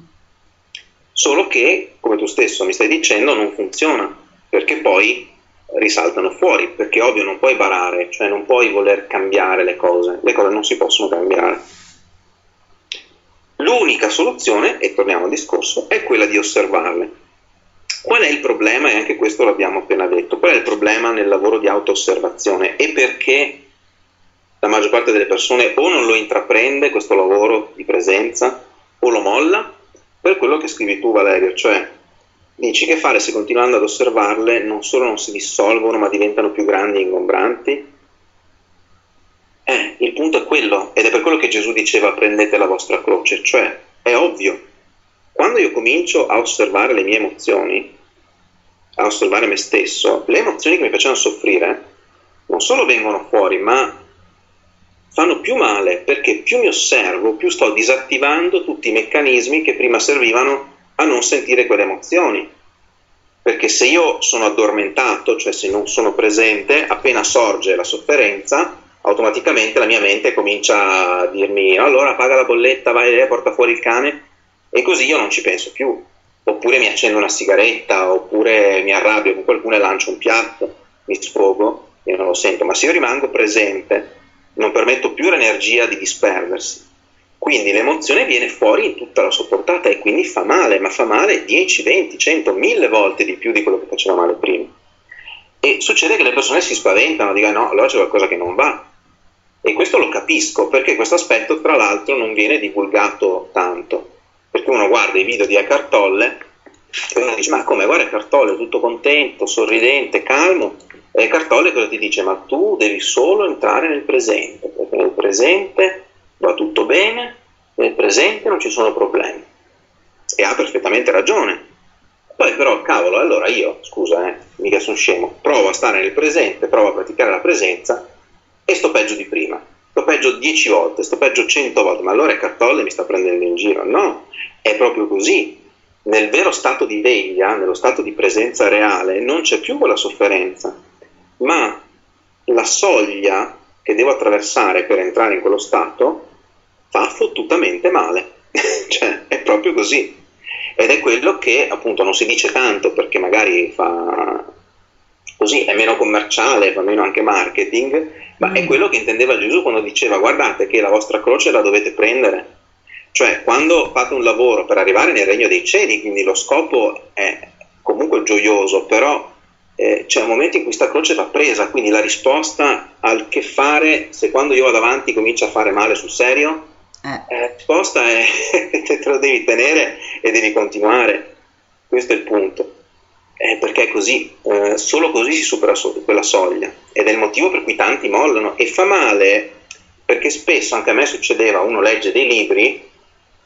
Solo che, come tu stesso mi stai dicendo, non funziona, perché poi risaltano fuori, perché ovvio non puoi barare, cioè non puoi voler cambiare le cose, le cose non si possono cambiare. L'unica soluzione, e torniamo al discorso, è quella di osservarle. Qual è il problema? E anche questo l'abbiamo appena detto. Qual è il problema nel lavoro di auto-osservazione? E perché la maggior parte delle persone o non lo intraprende questo lavoro di presenza o lo molla? Per quello che scrivi tu, Valerio, cioè dici che fare se continuando ad osservarle non solo non si dissolvono ma diventano più grandi e ingombranti? Eh, il punto è quello, ed è per quello che Gesù diceva prendete la vostra croce, cioè è ovvio, quando io comincio a osservare le mie emozioni, a osservare me stesso, le emozioni che mi facevano soffrire non solo vengono fuori, ma fanno più male perché più mi osservo, più sto disattivando tutti i meccanismi che prima servivano a non sentire quelle emozioni. Perché se io sono addormentato, cioè se non sono presente, appena sorge la sofferenza, automaticamente la mia mente comincia a dirmi allora paga la bolletta, vai e porta fuori il cane e così io non ci penso più. Oppure mi accendo una sigaretta, oppure mi arrabbio con qualcuno e lancio un piatto, mi sfogo, io non lo sento, ma se io rimango presente non permetto più all'energia di disperdersi. Quindi l'emozione viene fuori in tutta la sua portata e quindi fa male, ma fa male 10, 20, 100, 1000 volte di più di quello che faceva male prima. E succede che le persone si spaventano, dicono no, allora c'è qualcosa che non va. E questo lo capisco perché questo aspetto tra l'altro non viene divulgato tanto. Perché uno guarda i video di Eckhart Tolle e uno dice ma come, guarda Eckhart Tolle tutto contento, sorridente, calmo. E Eckhart Tolle cosa ti dice? Ma tu devi solo entrare nel presente, perché nel presente va tutto bene, nel presente non ci sono problemi. E ha perfettamente ragione. Poi però, cavolo, allora io, scusa, eh, mica sono scemo, provo a stare nel presente, provo a praticare la presenza e sto peggio di prima. Sto peggio 10 volte, sto peggio 100 volte, ma allora Eckhart Tolle mi sta prendendo in giro. No, è proprio così. Nel vero stato di veglia, nello stato di presenza reale, non c'è più quella sofferenza, ma la soglia che devo attraversare per entrare in quello stato fa fottutamente male. cioè, è proprio così. Ed è quello che appunto non si dice tanto perché magari fa così, è meno commerciale, fa meno anche marketing, ma è quello che intendeva Gesù quando diceva guardate che la vostra croce la dovete prendere. Cioè, quando fate un lavoro per arrivare nel regno dei cieli, quindi lo scopo è comunque gioioso, però eh, c'è un momento in cui sta croce va presa, quindi la risposta al che fare se quando io vado avanti comincia a fare male sul serio, eh. la risposta è te lo devi tenere e devi continuare. Questo è il punto. Eh, perché è così, eh, solo così si supera so- quella soglia ed è il motivo per cui tanti mollano e fa male perché spesso anche a me succedeva, uno legge dei libri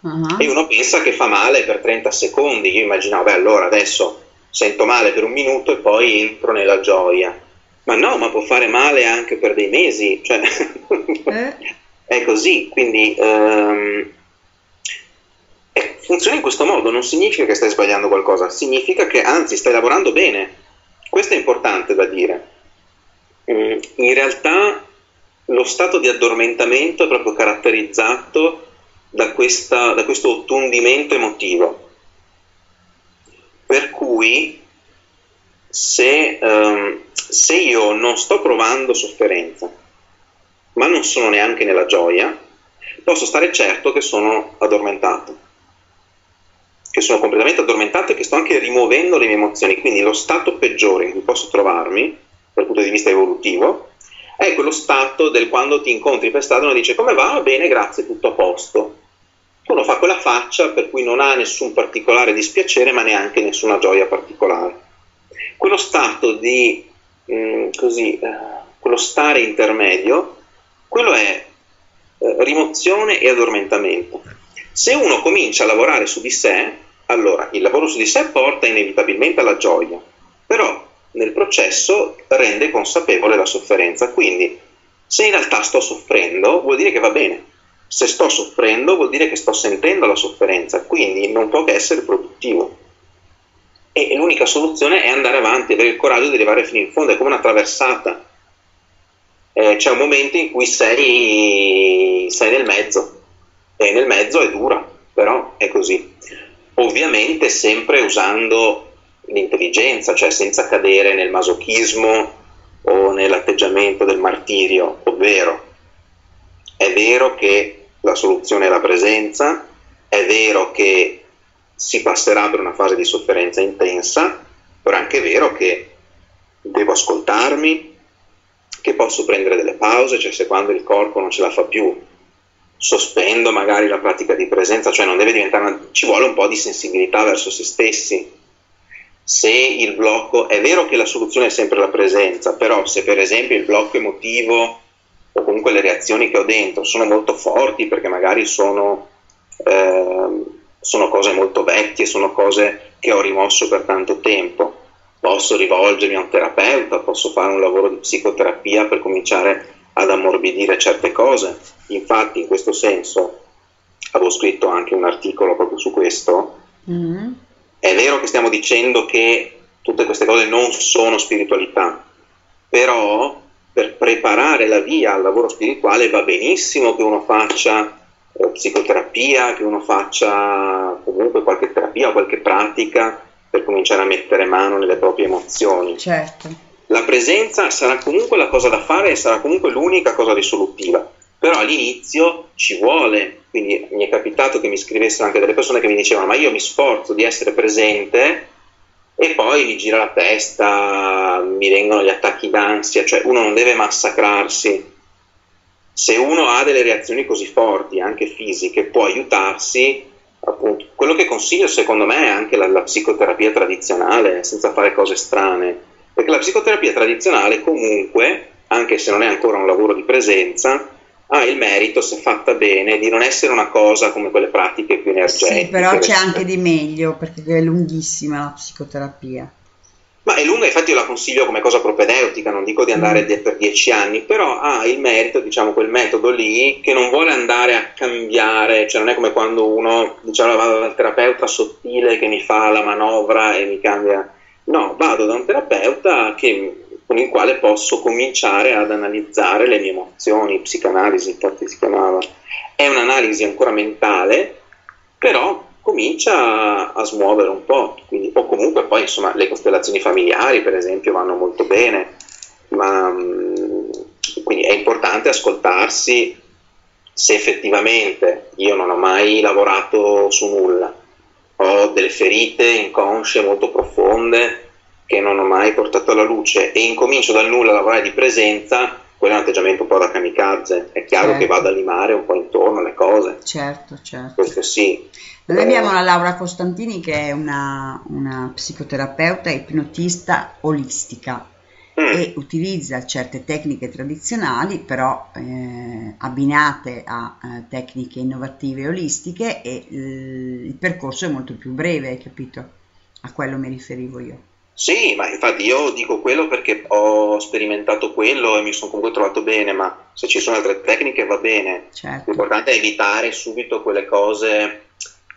Uh-huh. e uno pensa che fa male per 30 secondi, io immaginavo, beh allora adesso sento male per un minuto e poi entro nella gioia, ma no, ma può fare male anche per dei mesi, cioè è così, quindi ehm, eh, funziona in questo modo, non significa che stai sbagliando qualcosa, significa che anzi stai lavorando bene, questo è importante da dire. Mm, In realtà lo stato di addormentamento è proprio caratterizzato da, questa, da questo ottundimento emotivo. Per cui se, um, se io non sto provando sofferenza, ma non sono neanche nella gioia, posso stare certo che sono addormentato, che sono completamente addormentato e che sto anche rimuovendo le mie emozioni. Quindi lo stato peggiore in cui posso trovarmi, dal punto di vista evolutivo, è quello stato del quando ti incontri per strada e uno dice come va? Bene, grazie, tutto a posto. Uno fa quella faccia per cui non ha nessun particolare dispiacere ma neanche nessuna gioia particolare. Quello stato di, mh, mm, così, eh, quello stare intermedio, quello è eh, rimozione e addormentamento. Se uno comincia a lavorare su di sé, allora il lavoro su di sé porta inevitabilmente alla gioia, però nel processo rende consapevole la sofferenza. Quindi, se in realtà sto soffrendo, vuol dire che va bene. Se sto soffrendo, vuol dire che sto sentendo la sofferenza, quindi non può che essere produttivo. E l'unica soluzione è andare avanti, avere il coraggio di arrivare fino in fondo, è come una traversata. Eh, c'è un momento in cui sei, sei nel mezzo, e nel mezzo è dura, però è così. Ovviamente sempre usando l'intelligenza, cioè senza cadere nel masochismo o nell'atteggiamento del martirio, ovvero è vero che la soluzione è la presenza, è vero che si passerà per una fase di sofferenza intensa, però è anche vero che devo ascoltarmi, che posso prendere delle pause, cioè se quando il corpo non ce la fa più sospendo magari la pratica di presenza, cioè non deve diventare una, ci vuole un po' di sensibilità verso se stessi, se il blocco, è vero che la soluzione è sempre la presenza, però se per esempio il blocco emotivo o comunque le reazioni che ho dentro sono molto forti perché magari sono, eh, sono cose molto vecchie, sono cose che ho rimosso per tanto tempo, posso rivolgermi a un terapeuta, posso fare un lavoro di psicoterapia per cominciare ad ammorbidire certe cose. Infatti in questo senso avevo scritto anche un articolo proprio su questo. Mm-hmm è vero che stiamo dicendo che tutte queste cose non sono spiritualità, però per preparare la via al lavoro spirituale va benissimo che uno faccia eh, psicoterapia, che uno faccia comunque qualche terapia o qualche pratica per cominciare a mettere mano nelle proprie emozioni. Certo. La presenza sarà comunque la cosa da fare e sarà comunque l'unica cosa risolutiva, però all'inizio ci vuole quindi mi è capitato che mi scrivessero anche delle persone che mi dicevano ma io mi sforzo di essere presente e poi mi gira la testa, mi vengono gli attacchi d'ansia, cioè uno non deve massacrarsi. Se uno ha delle reazioni così forti, anche fisiche, può aiutarsi, appunto, quello che consiglio secondo me è anche la, la psicoterapia tradizionale, senza fare cose strane, perché la psicoterapia tradizionale comunque, anche se non è ancora un lavoro di presenza, ha il merito, se fatta bene, di non essere una cosa come quelle pratiche più energetiche. Sì, però c'è anche di meglio, perché è lunghissima la psicoterapia. Ma è lunga, infatti io la consiglio come cosa propedeutica, non dico di andare mm. per dieci anni, però ha il merito, diciamo, quel metodo lì che non vuole andare a cambiare, cioè non è come quando uno, diciamo, vado dal terapeuta sottile che mi fa la manovra e mi cambia. No, vado da un terapeuta che con il quale posso cominciare ad analizzare le mie emozioni, psicanalisi infatti si chiamava. È un'analisi ancora mentale, però comincia a smuovere un po', quindi, o comunque poi insomma le costellazioni familiari per esempio vanno molto bene, ma mm, quindi è importante ascoltarsi se effettivamente io non ho mai lavorato su nulla, ho delle ferite inconsce molto profonde, che non ho mai portato alla luce e incomincio dal nulla a lavorare di presenza, quello è un atteggiamento un po' da kamikaze. È chiaro certo. che vado a limare un po' intorno alle cose. Certo, certo. Questo sì. Noi abbiamo la Laura Costantini che è una, una psicoterapeuta ipnotista olistica mm. e utilizza certe tecniche tradizionali però eh, abbinate a eh, tecniche innovative olistiche e eh, il percorso è molto più breve, hai capito? A quello mi riferivo io. Sì, ma infatti io dico quello perché ho sperimentato quello e mi sono comunque trovato bene, ma se ci sono altre tecniche va bene. Certo. L'importante è evitare subito quelle cose,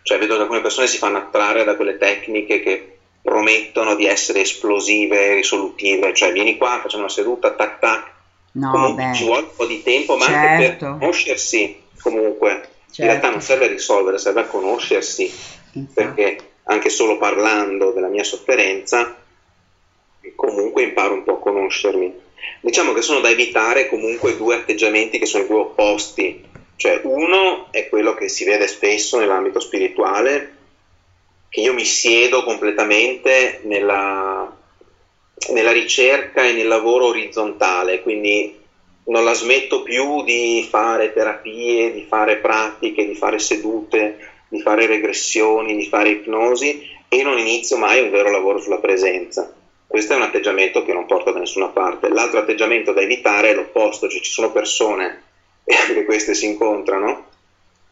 cioè vedo che alcune persone si fanno attrarre da quelle tecniche che promettono di essere esplosive, risolutive, cioè vieni qua, facciamo una seduta, tac tac, no, comunque beh. ci vuole un po' di tempo, ma certo. anche per certo. conoscersi comunque In realtà non serve a risolvere, serve a conoscersi, perché anche solo parlando della mia sofferenza, comunque imparo un po' a conoscermi. Diciamo che sono da evitare comunque due atteggiamenti che sono i due opposti, cioè uno è quello che si vede spesso nell'ambito spirituale, che io mi siedo completamente nella, nella ricerca e nel lavoro orizzontale, quindi non la smetto più di fare terapie, di fare pratiche, di fare sedute, di fare regressioni, di fare ipnosi e non inizio mai un vero lavoro sulla presenza. Questo è un atteggiamento che non porta da nessuna parte. L'altro atteggiamento da evitare è l'opposto, cioè ci sono persone, e anche queste si incontrano,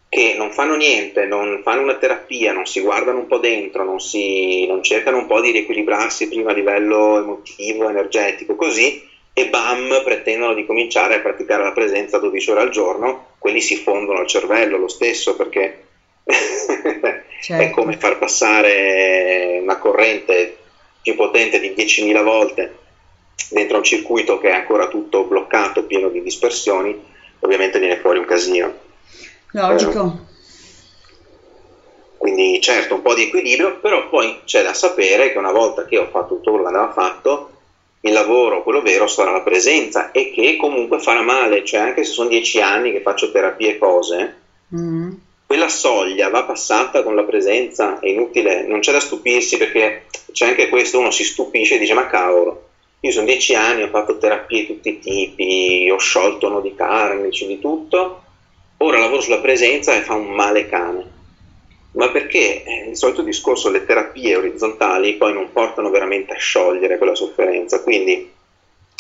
che non fanno niente, non fanno una terapia, non si guardano un po' dentro, non, si, non cercano un po' di riequilibrarsi prima a livello emotivo, energetico, così, e bam, pretendono di cominciare a praticare la presenza 12 ore al giorno, quelli si fondono al cervello lo stesso perché certo. è come far passare una corrente più potente di 10.000 volte dentro un circuito che è ancora tutto bloccato, pieno di dispersioni, ovviamente viene fuori un casino. Logico. Quindi certo un po' di equilibrio, però poi c'è da sapere che una volta che ho fatto tutto quello che andava fatto, il lavoro, quello vero, sarà la presenza e che comunque farà male, cioè anche se sono dieci anni che faccio terapie e cose, mm. quella soglia va passata con la presenza, è inutile, non c'è da stupirsi perché c'è anche questo, uno si stupisce e dice ma cavolo, io sono dieci anni, ho fatto terapie di tutti i tipi, ho sciolto nodi karmici, di tutto, ora lavoro sulla presenza e fa un male cane ma perché eh, il solito discorso, le terapie orizzontali poi non portano veramente a sciogliere quella sofferenza, quindi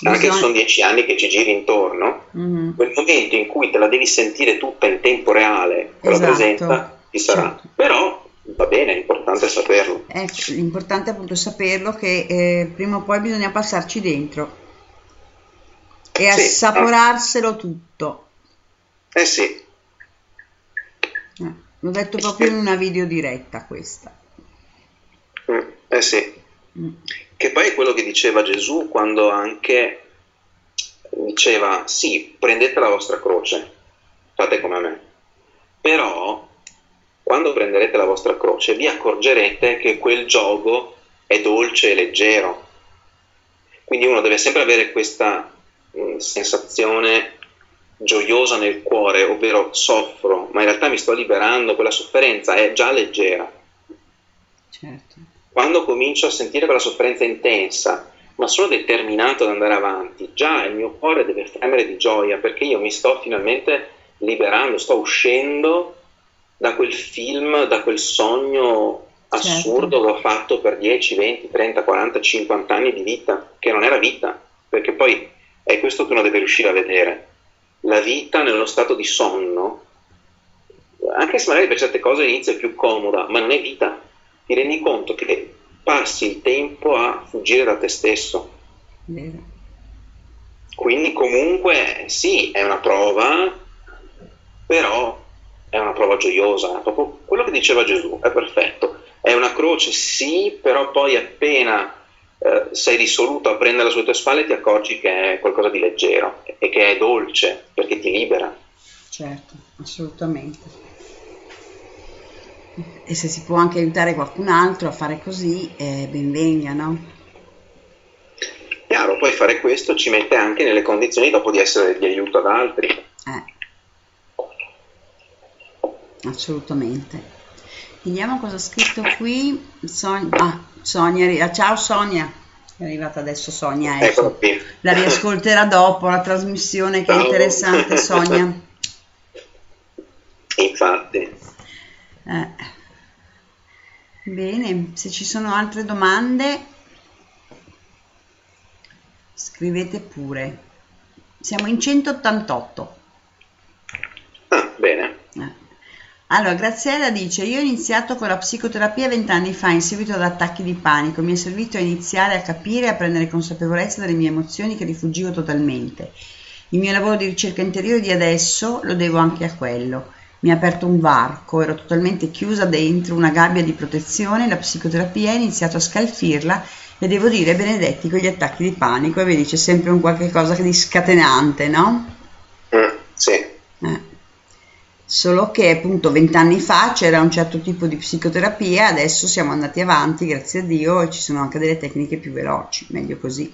anche se sono dieci anni che ci giri intorno, mm-hmm. quel momento in cui te la devi sentire tutta in tempo reale, con esatto. la presenza, ci sarà. Certo. Però va bene, è importante saperlo. Eh, l'importante è appunto saperlo che eh, prima o poi bisogna passarci dentro e sì, assaporarselo ah. tutto. Eh sì, L'ho detto proprio in una videodiretta questa. Mm, eh sì. Mm. Che poi è quello che diceva Gesù quando anche diceva sì, prendete la vostra croce, fate come me. Però quando prenderete la vostra croce vi accorgerete che quel gioco è dolce e leggero. Quindi uno deve sempre avere questa mh, mm, sensazione gioiosa nel cuore, ovvero soffro, ma in realtà mi sto liberando, quella sofferenza è già leggera. Certo. Quando comincio a sentire quella sofferenza intensa, ma sono determinato ad andare avanti, già il mio cuore deve fremere di gioia perché io mi sto finalmente liberando, sto uscendo da quel film, da quel sogno assurdo certo. che ho fatto per 10, 20, 30, 40, 50 anni di vita, che non era vita, perché poi è questo che uno deve riuscire a vedere la vita nello stato di sonno, anche se magari per certe cose all'inizio è più comoda, ma non è vita. Ti rendi conto che passi il tempo a fuggire da te stesso. Vero. Quindi comunque sì, è una prova, però è una prova gioiosa, proprio quello che diceva Gesù, è perfetto. È una croce, sì, però poi appena eh, sei risoluto a prendere sulle tue spalle ti accorgi che è qualcosa di leggero e che è dolce perché ti libera. Certo, assolutamente. E se si può anche aiutare qualcun altro a fare così, eh, ben venga, no? Chiaro, poi fare questo ci mette anche nelle condizioni dopo di essere di aiuto ad altri. Eh. Assolutamente. Vediamo cosa ha scritto qui. Son- ah, Sonia, ciao Sonia, è arrivata adesso Sonia, ecco. la riascolterà dopo la trasmissione che è interessante Sonia. Infatti. Eh. Bene, se ci sono altre domande scrivete pure. Siamo in 188. Ah, bene. Eh. Allora, Graziella dice: Io ho iniziato con la psicoterapia vent'anni fa in seguito ad attacchi di panico. Mi è servito a iniziare a capire e a prendere consapevolezza delle mie emozioni che rifuggivo totalmente. Il mio lavoro di ricerca interiore di adesso lo devo anche a quello. Mi ha aperto un varco, ero totalmente chiusa dentro una gabbia di protezione. La psicoterapia ha iniziato a scalfirla e devo dire, benedetti, con gli attacchi di panico. E vedi, c'è sempre un qualche cosa di scatenante, no? Mm, sì. Eh. Solo che appunto vent'anni fa c'era un certo tipo di psicoterapia, adesso siamo andati avanti, grazie a Dio, e ci sono anche delle tecniche più veloci, meglio così.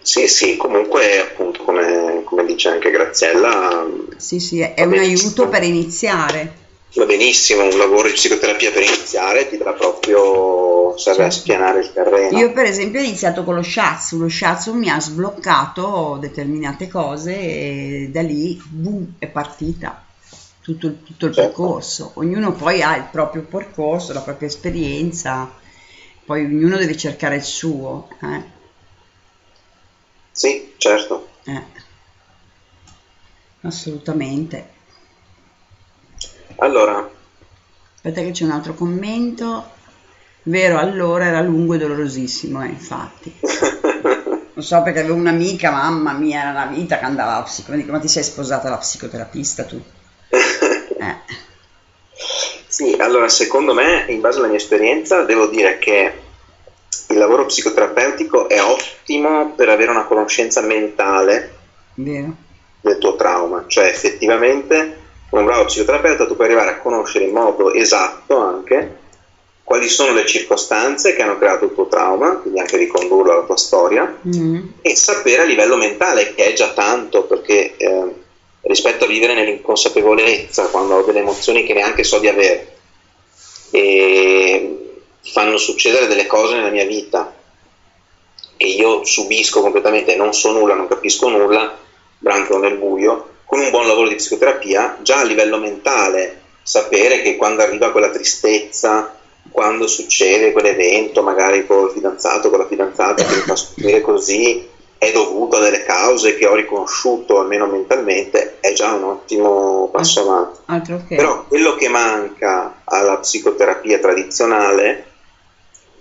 Sì, sì, comunque appunto come, come dice anche Graziella, Sì, sì, è un aiuto per iniziare. Va benissimo, un lavoro di psicoterapia per iniziare ti dà proprio, serve a Certo. spianare il terreno. Io per esempio ho iniziato con lo shiatsu, lo shiatsu mi ha sbloccato determinate cose e da lì boom, è partita tutto, il- tutto il percorso. Ognuno poi ha il proprio percorso, la propria esperienza, poi ognuno deve cercare il suo. eh. Sì, certo. Eh. Assolutamente. Allora, Aspetta che c'è un altro commento. Vero, allora era lungo e dolorosissimo, eh, infatti. Non so perché avevo un'amica, mamma mia, era una vita che andava alla psicoterapia. Ma ti sei sposata alla psicoterapista tu? Eh, Sì, allora secondo me, in base alla mia esperienza, devo dire che il lavoro psicoterapeutico è ottimo per avere una conoscenza mentale vero. del tuo trauma, cioè effettivamente un bravo psicoterapeuta tu puoi arrivare a conoscere in modo esatto anche quali sono le circostanze che hanno creato il tuo trauma, quindi anche ricondurlo alla tua storia, Mm, e sapere a livello mentale, che è già tanto, perché eh, rispetto a vivere nell'inconsapevolezza, quando ho delle emozioni che neanche so di avere, e fanno succedere delle cose nella mia vita che io subisco completamente, non so nulla, non capisco nulla, branco nel buio, con un buon lavoro di psicoterapia, già a livello mentale, sapere che quando arriva quella tristezza, quando succede quell'evento, magari col fidanzato, con la fidanzata che mi fa soffrire così, è dovuto a delle cause che ho riconosciuto almeno mentalmente, è già un ottimo passo avanti. altro che. Però quello che manca alla psicoterapia tradizionale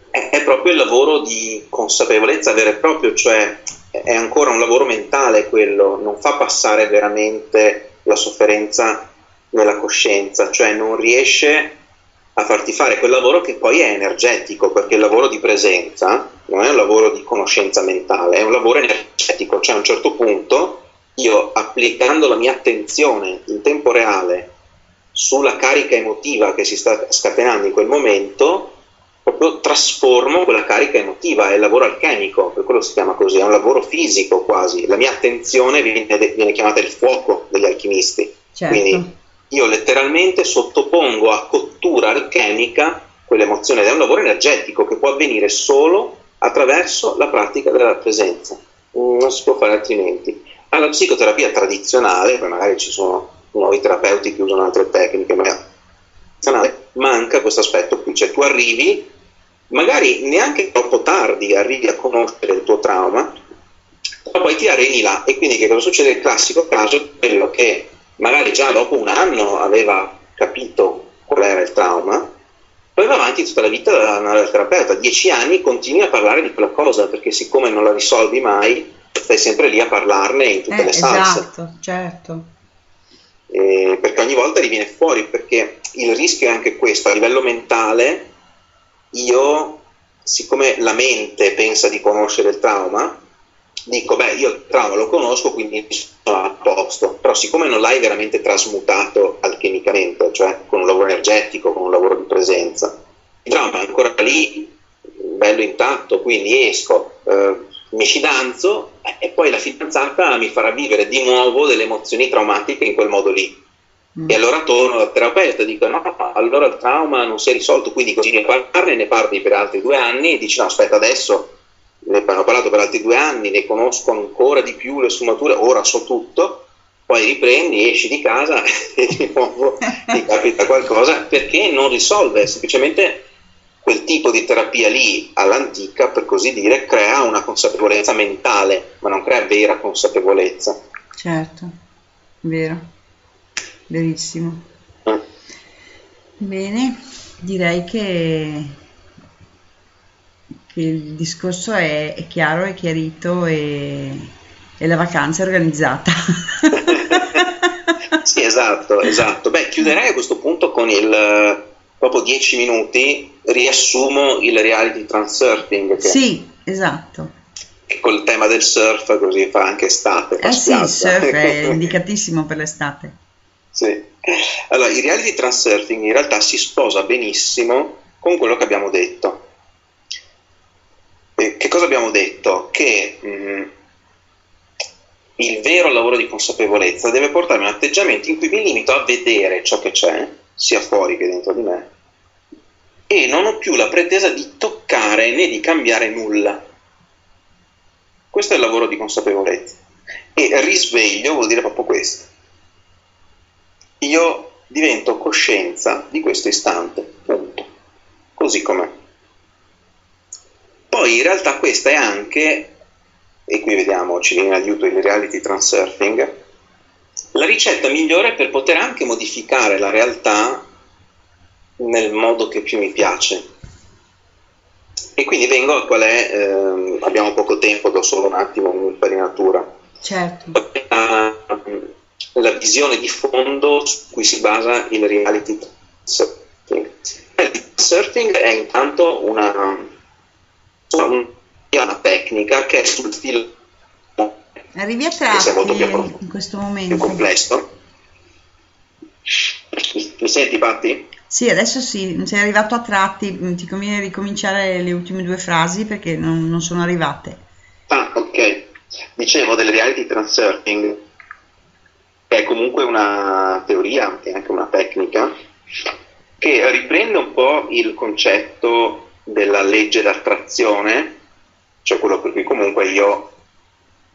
è, è proprio il lavoro di consapevolezza vero e proprio, cioè è ancora un lavoro mentale quello, non fa passare veramente la sofferenza nella coscienza, cioè non riesce a farti fare quel lavoro che poi è energetico, perché il lavoro di presenza non è un lavoro di conoscenza mentale, è un lavoro energetico, cioè a un certo punto io applicando la mia attenzione in tempo reale sulla carica emotiva che si sta scatenando in quel momento, proprio trasformo quella carica emotiva, è il lavoro alchemico, per quello si chiama così, è un lavoro fisico quasi, la mia attenzione viene, viene chiamata il fuoco degli alchimisti, Certo. quindi io letteralmente sottopongo a cottura alchemica quell'emozione ed è un lavoro energetico che può avvenire solo attraverso la pratica della presenza, non si può fare altrimenti. Alla psicoterapia tradizionale, poi magari ci sono nuovi terapeuti che usano altre tecniche, ma manca questo aspetto qui, cioè tu arrivi, magari neanche troppo tardi arrivi a conoscere il tuo trauma, ma poi ti areni là e quindi che cosa succede? Il classico caso è quello che magari già dopo un anno aveva capito qual era il trauma, poi va avanti tutta la vita da dal terapeuta, dieci anni continui a parlare di quella cosa perché siccome non la risolvi mai, stai sempre lì a parlarne in tutte Eh, le salse esatto, certo. eh, perché ogni volta riviene fuori, perché il rischio è anche questo, a livello mentale, io, siccome la mente pensa di conoscere il trauma, dico, beh, io il trauma lo conosco, quindi sono a posto, però siccome non l'hai veramente trasmutato alchemicamente, cioè con un lavoro energetico, con un lavoro di presenza, il trauma è ancora lì, bello intatto, quindi esco, eh, mi fidanzo eh, e poi la fidanzata mi farà vivere di nuovo delle emozioni traumatiche in quel modo lì. E allora torno dal terapeuta e dico: No, allora il trauma non si è risolto, quindi continui a parlarne, ne parli per altri due anni e dici: No, aspetta, adesso ne hanno parlato per altri due anni, ne conosco ancora di più le sfumature, ora so tutto. Poi riprendi, esci di casa e di nuovo ti capita qualcosa perché non risolve, semplicemente quel tipo di terapia lì all'antica, per così dire, crea una consapevolezza mentale, ma non crea vera consapevolezza. Certo, vero, verissimo. Bene, direi che, che il discorso è, è chiaro, è chiarito e, e la vacanza è organizzata. Sì, esatto, esatto. Beh, chiuderei a questo punto con il dopo 10 minuti riassumo il reality transurfing che Sì, esatto. che col tema del surf così fa anche estate. Eh sì, il surf è indicatissimo per l'estate. Sì. Allora, il reality transurfing in realtà si sposa benissimo con quello che abbiamo detto. E che cosa abbiamo detto? Che mh, mm, il vero lavoro di consapevolezza deve portarmi a un atteggiamento in cui mi limito a vedere ciò che c'è, sia fuori che dentro di me, e non ho più la pretesa di toccare né di cambiare nulla. Questo è il lavoro di consapevolezza. E risveglio vuol dire proprio questo. Io divento coscienza di questo istante, punto. Così com'è. Poi in realtà questa è anche e qui vediamo, ci viene in aiuto il reality transurfing, la ricetta migliore per poter anche modificare la realtà nel modo che più mi piace. E quindi vengo a qual è, eh, abbiamo poco tempo, do solo un attimo un'infarinatura. Certo. La, la visione di fondo su cui si basa il reality surfing. Il surfing è intanto una, una una tecnica che è sul filo arrivi a tratti in questo momento più complesso mi senti Patti? Sì, adesso sì, sei arrivato a tratti, ti conviene ricominciare le ultime due frasi perché non, non sono arrivate. Ah, ok. Dicevo del reality transurfing, che è comunque una teoria e anche una tecnica che riprende un po' il concetto della legge d'attrazione cioè quello per cui comunque io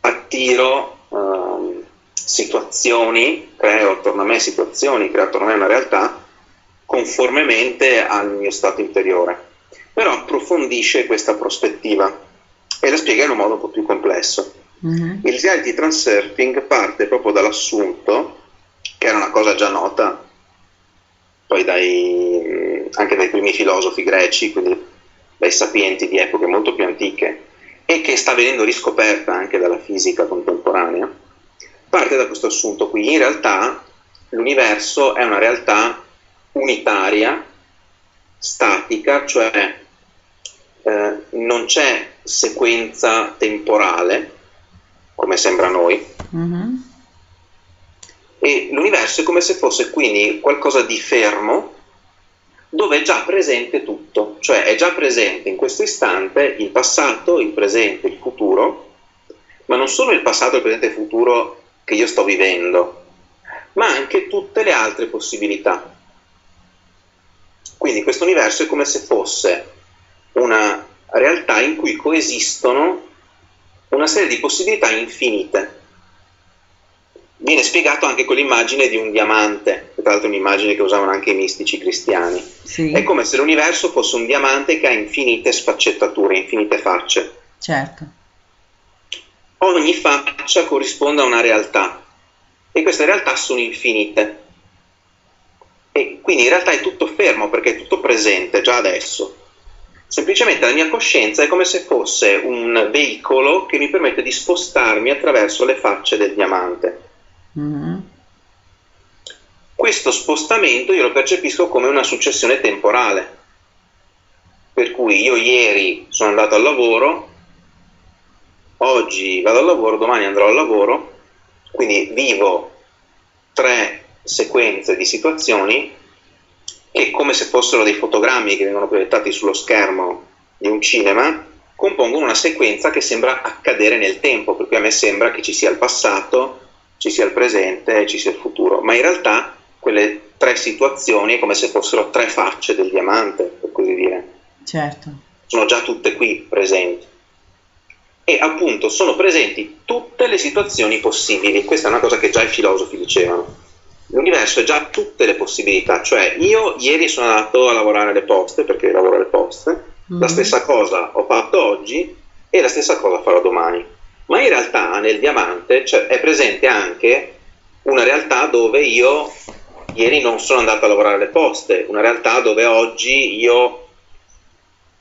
attiro um, situazioni, creo attorno a me situazioni, creo attorno a me una realtà conformemente al mio stato interiore. Però approfondisce questa prospettiva e la spiega in un modo un po' più complesso. Mm-hmm. Il reality transurfing parte proprio dall'assunto, che era una cosa già nota poi dai, anche dai primi filosofi greci, quindi dai sapienti di epoche molto più antiche, e che sta venendo riscoperta anche dalla fisica contemporanea, parte da questo assunto qui. In realtà l'universo è una realtà unitaria, statica, cioè eh, non c'è sequenza temporale, come sembra a noi, mm-hmm. e l'universo è come se fosse quindi qualcosa di fermo dove è già presente tutto, cioè è già presente in questo istante il passato, il presente, il futuro, ma non solo il passato, il presente e il futuro che io sto vivendo, ma anche tutte le altre possibilità. Quindi questo universo è come se fosse una realtà in cui coesistono una serie di possibilità infinite viene spiegato anche con l'immagine di un diamante, tra l'altro un'immagine che usavano anche i mistici cristiani. Sì. È come se l'universo fosse un diamante che ha infinite sfaccettature, infinite facce. Certo. Ogni faccia corrisponde a una realtà e queste realtà sono infinite. E quindi in realtà è tutto fermo perché è tutto presente già adesso. Semplicemente la mia coscienza è come se fosse un veicolo che mi permette di spostarmi attraverso le facce del diamante. Mm-hmm. Questo spostamento io lo percepisco come una successione temporale, per cui io ieri sono andato al lavoro, oggi vado al lavoro, domani andrò al lavoro, quindi vivo tre sequenze di situazioni che come se fossero dei fotogrammi che vengono proiettati sullo schermo di un cinema, compongono una sequenza che sembra accadere nel tempo, per cui a me sembra che ci sia il passato, ci sia il presente e ci sia il futuro, ma in realtà quelle tre situazioni è come se fossero tre facce del diamante, per così dire. Certo. Sono già tutte qui presenti. E appunto sono presenti tutte le situazioni possibili. Questa è una cosa che già i filosofi dicevano. L'universo è già tutte le possibilità, cioè io ieri sono andato a lavorare alle poste perché lavoro alle poste, mm-hmm. la stessa cosa ho fatto oggi e la stessa cosa farò domani ma in realtà nel diamante cioè, è presente anche una realtà dove io ieri non sono andato a lavorare alle poste, una realtà dove oggi io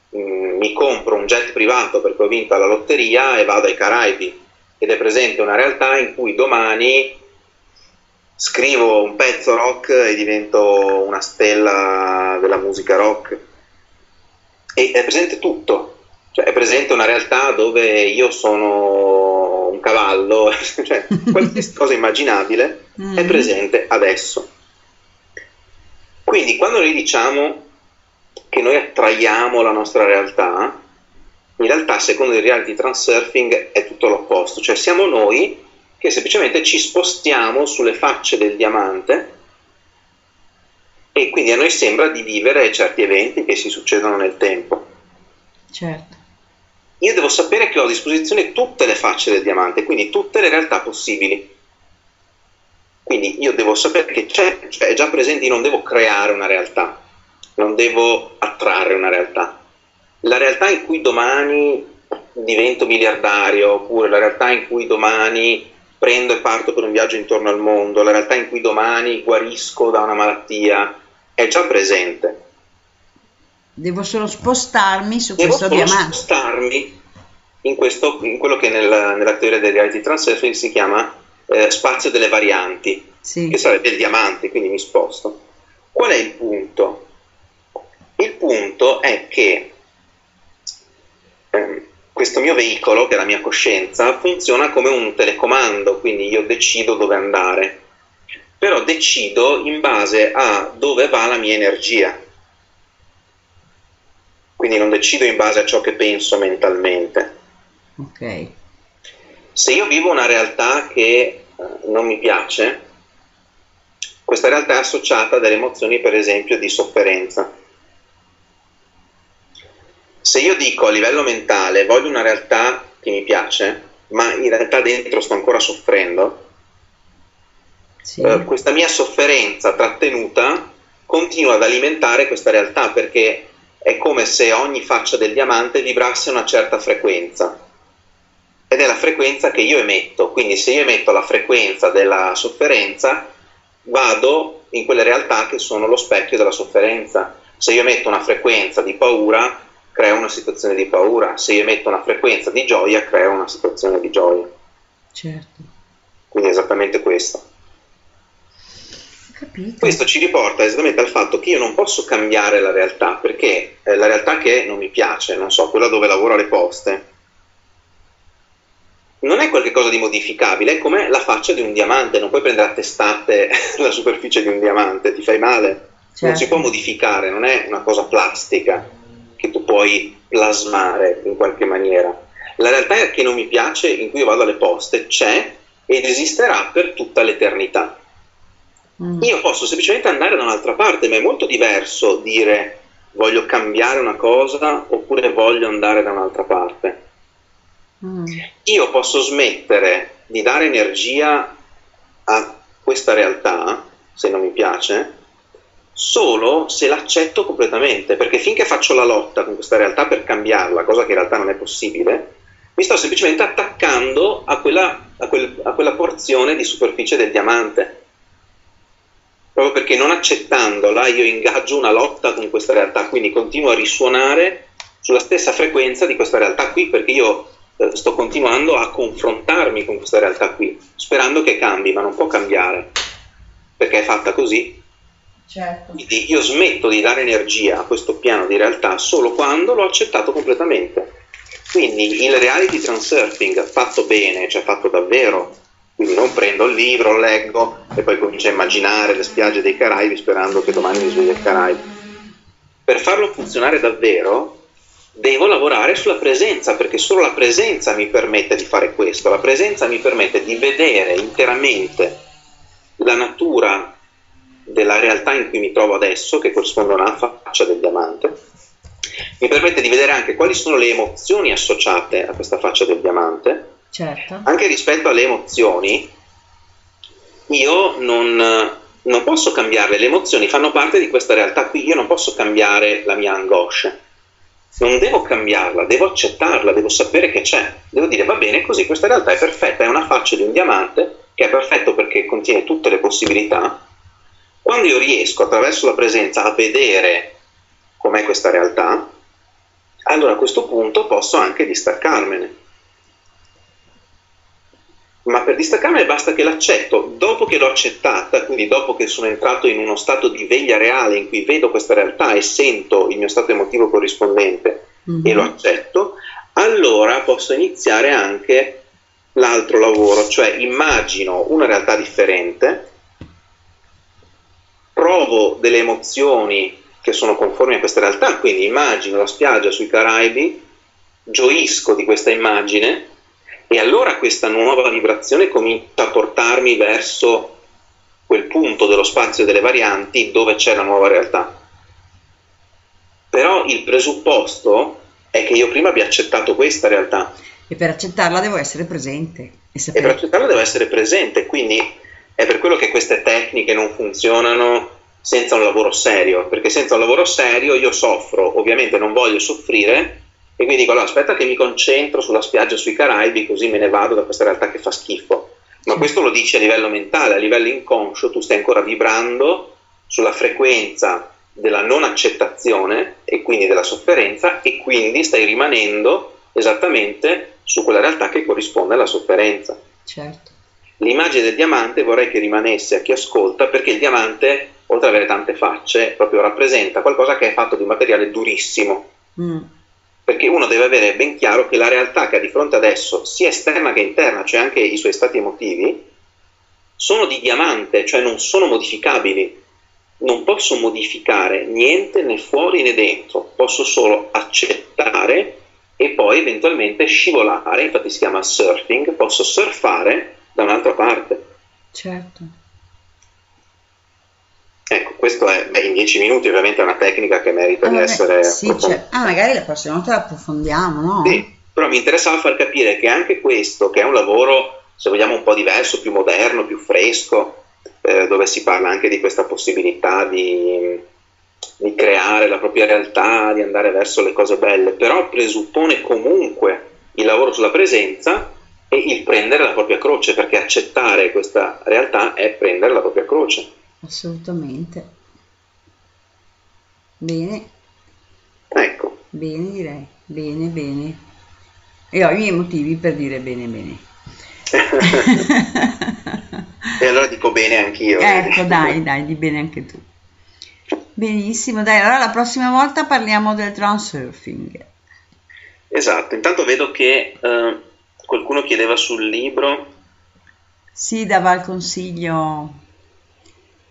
mh, mm, mi compro un jet privato perché ho vinto alla lotteria e vado ai Caraibi ed è presente una realtà in cui domani scrivo un pezzo rock e divento una stella della musica rock. E è presente tutto. Cioè è presente una realtà dove io sono un cavallo cioè qualsiasi cosa immaginabile è presente adesso. Quindi quando noi diciamo che noi attraiamo la nostra realtà, in realtà secondo il reality transurfing è tutto l'opposto, cioè siamo noi che semplicemente ci spostiamo sulle facce del diamante e quindi a noi sembra di vivere certi eventi che si succedono nel tempo. Certo. Io devo sapere che ho a disposizione tutte le facce del diamante, quindi tutte le realtà possibili. Quindi io devo sapere che c'è, cioè è già presente, io non devo creare una realtà, non devo attrarre una realtà. La realtà in cui domani divento miliardario, oppure la realtà in cui domani prendo e parto per un viaggio intorno al mondo, la realtà in cui domani guarisco da una malattia, è già presente. Devo solo spostarmi su Devo questo diamante. spostarmi in, questo, in quello che nella, nella teoria del reality transurfing si chiama eh, spazio delle varianti, che sarebbe il diamante, quindi mi sposto. Qual è il punto? Il punto è che ehm, questo mio veicolo, che è la mia coscienza, funziona come un telecomando, quindi io decido dove andare, però decido in base a dove va la mia energia. Quindi non decido in base a ciò che penso mentalmente. Ok. Se io vivo una realtà che eh, non mi piace, questa realtà è associata a delle emozioni, per esempio, di sofferenza. Se io dico a livello mentale voglio una realtà che mi piace, ma in realtà dentro sto ancora soffrendo, eh, questa mia sofferenza trattenuta continua ad alimentare questa realtà perché è come se ogni faccia del diamante vibrasse una certa frequenza. Ed è la frequenza che io emetto, quindi se io emetto la frequenza della sofferenza vado in quelle realtà che sono lo specchio della sofferenza. Se io emetto una frequenza di paura, creo una situazione di paura, se io emetto una frequenza di gioia, creo una situazione di gioia. Certo. Quindi è esattamente questo. Capito. Questo ci riporta esattamente al fatto che io non posso cambiare la realtà, perché eh, la realtà che non mi piace, non so, quella dove lavoro alle poste, non è qualcosa di modificabile, è come la faccia di un diamante, non puoi prendere a testate la superficie di un diamante, ti fai male. Non si Certo. può modificare, non è una cosa plastica che tu puoi plasmare in qualche maniera. La realtà che non mi piace, in cui io vado alle poste, c'è ed esisterà per tutta l'eternità. Io posso semplicemente andare da un'altra parte, ma è molto diverso dire voglio cambiare una cosa oppure voglio andare da un'altra parte. Io posso smettere di dare energia a questa realtà, se non mi piace, solo se l'accetto completamente, perché finché faccio la lotta con questa realtà per cambiarla, cosa che in realtà non è possibile, mi sto semplicemente attaccando a quella, a quel- a quella porzione di superficie del diamante. Proprio perché non accettandola io ingaggio una lotta con questa realtà, quindi continuo a risuonare sulla stessa frequenza di questa realtà qui, perché io eh, sto continuando a confrontarmi con questa realtà qui, sperando che cambi, ma non può cambiare, perché è fatta così. Certo. Io smetto di dare energia a questo piano di realtà solo quando l'ho accettato completamente. Quindi il reality transurfing fatto bene, cioè fatto davvero, quindi non prendo il libro, leggo e poi comincio a immaginare le spiagge dei Caraibi sperando che domani mi svegli al Caraibi. Per farlo funzionare davvero devo lavorare sulla presenza, perché solo la presenza mi permette di fare questo, la presenza mi permette di vedere interamente la natura della realtà in cui mi trovo adesso, che corrisponde a una faccia del diamante, mi permette di vedere anche quali sono le emozioni associate a questa faccia del diamante, Certo. anche rispetto alle emozioni, io non, non posso cambiarle, le emozioni fanno parte di questa realtà qui, io non posso cambiare la mia angoscia, non devo cambiarla, devo accettarla, devo sapere che c'è, devo dire va bene così, questa realtà è perfetta, è una faccia di un diamante che è perfetto perché contiene tutte le possibilità. Quando io riesco attraverso la presenza a vedere com'è questa realtà, allora a questo punto posso anche distaccarmene. Ma per distaccarmene basta che l'accetto. Dopo che l'ho accettata, quindi dopo che sono entrato in uno stato di veglia reale in cui vedo questa realtà e sento il mio stato emotivo corrispondente e lo accetto, allora posso iniziare anche l'altro lavoro, cioè immagino una realtà differente, provo delle emozioni che sono conformi a questa realtà, quindi immagino la spiaggia sui Caraibi, gioisco di questa immagine e allora questa nuova vibrazione comincia a portarmi verso quel punto dello spazio delle varianti dove c'è la nuova realtà. Però il presupposto è che io prima abbia accettato questa realtà. E per accettarla devo essere presente. E, e per accettarla devo essere presente, quindi è per quello che queste tecniche non funzionano senza un lavoro serio, perché senza un lavoro serio io soffro, ovviamente non voglio soffrire e quindi dico allora aspetta che mi concentro sulla spiaggia sui Caraibi così me ne vado da questa realtà che fa schifo. Ma questo lo dici a livello mentale, a livello inconscio tu stai ancora vibrando sulla frequenza della non accettazione e quindi della sofferenza e quindi stai rimanendo esattamente su quella realtà che corrisponde alla sofferenza. Certo. L'immagine del diamante vorrei che rimanesse a chi ascolta perché il diamante, oltre ad avere tante facce, proprio rappresenta qualcosa che è fatto di un materiale durissimo. Mm. Perché uno deve avere ben chiaro che la realtà che ha di fronte adesso, sia esterna che interna, cioè anche i suoi stati emotivi, sono di diamante, cioè non sono modificabili non posso modificare niente né fuori né dentro, posso solo accettare e poi eventualmente scivolare, infatti si chiama surfing, posso surfare da un'altra parte. Certo. Ecco, questo è beh, in dieci minuti ovviamente è una tecnica che merita ah, di essere... Sì, cioè, ah, magari la prossima volta la approfondiamo, no? Sì, però mi interessava far capire che anche questo, che è un lavoro, se vogliamo, un po' diverso, più moderno, più fresco, eh, dove si parla anche di questa possibilità di, di, creare la propria realtà, di andare verso le cose belle, però presuppone comunque il lavoro sulla presenza e il prendere la propria croce, perché accettare questa realtà è prendere la propria croce. Assolutamente. Bene. Ecco. Bene direi, bene, bene. E ho i miei motivi per dire bene, bene. e allora dico bene anch'io. Ecco, dai, dai, di bene anche tu. Benissimo, dai, allora la prossima volta parliamo del transurfing. Esatto, intanto vedo che eh, qualcuno chiedeva sul libro. Sì, dava il consiglio.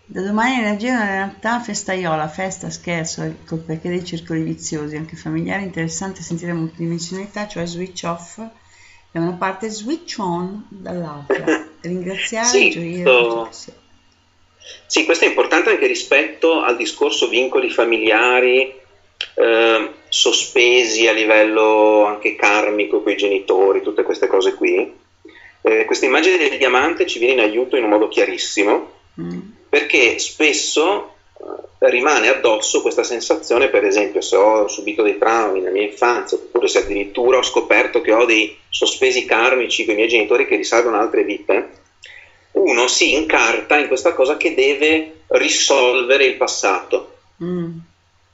Da domani energia nella realtà festaiola, festa, scherzo, col perché dei circoli viziosi, anche familiari, interessante sentire multidimensionalità, cioè switch off da una parte switch on dall'altra ringraziare sì, gioire sì questo è importante anche rispetto al discorso vincoli familiari eh, sospesi a livello anche karmico con i genitori tutte queste cose qui eh, questa immagine del diamante ci viene in aiuto in un modo chiarissimo mm. perché spesso rimane addosso questa sensazione, per esempio, se ho subito dei traumi nella mia infanzia, oppure se addirittura ho scoperto che ho dei sospesi karmici con i miei genitori che risalgono a altre vite, uno si incarta in questa cosa che deve risolvere il passato. Mm.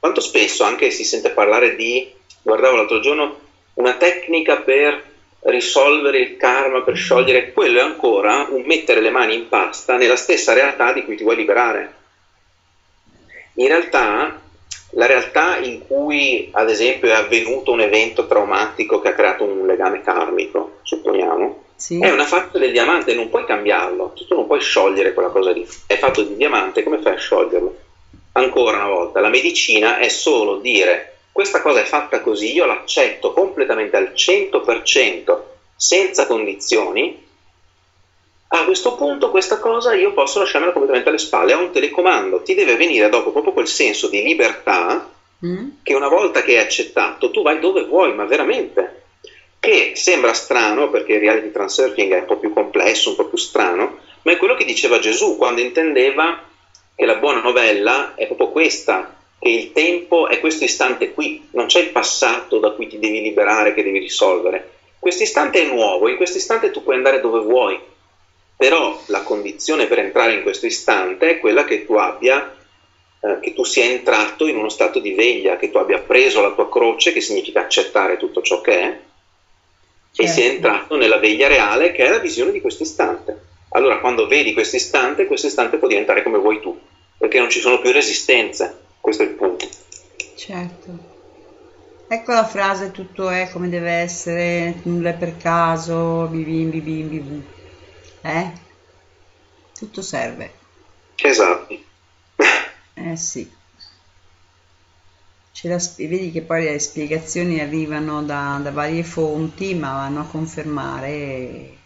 Quanto spesso anche si sente parlare di, guardavo l'altro giorno, una tecnica per risolvere il karma, per sciogliere, quello è ancora un mettere le mani in pasta nella stessa realtà di cui ti vuoi liberare in realtà la realtà in cui ad esempio è avvenuto un evento traumatico che ha creato un legame karmico, supponiamo, sì. è una faccia del diamante, non puoi cambiarlo, tu non puoi sciogliere quella cosa lì, è fatto di diamante, come fai a scioglierlo? Ancora una volta, la medicina è solo dire questa cosa è fatta così, io l'accetto completamente al 100%, senza condizioni, a questo punto questa cosa io posso lasciarmela completamente alle spalle, è un telecomando, ti deve venire dopo proprio quel senso di libertà mm. che una volta che hai accettato tu vai dove vuoi, ma veramente. Che sembra strano perché il reality transurfing è un po' più complesso, un po' più strano, ma è quello che diceva Gesù quando intendeva che la buona novella è proprio questa, che il tempo è questo istante qui, non c'è il passato da cui ti devi liberare, che devi risolvere. Questo istante è nuovo, in questo istante tu puoi andare dove vuoi però la condizione per entrare in questo istante è quella che tu abbia, eh, che tu sia entrato in uno stato di veglia, che tu abbia preso la tua croce, che significa accettare tutto ciò che è, certo. e sia Certo. entrato nella veglia reale che è la visione di questo istante. Allora quando vedi questo istante, questo istante può diventare come vuoi tu, perché non ci sono più resistenze, questo è il punto. Certo. Ecco la frase tutto è come deve essere, nulla è per caso, bibim bibim bibim. Eh? Tutto serve. Esatto. Eh sì. Sp- vedi che poi le spiegazioni arrivano da, da varie fonti, ma vanno a confermare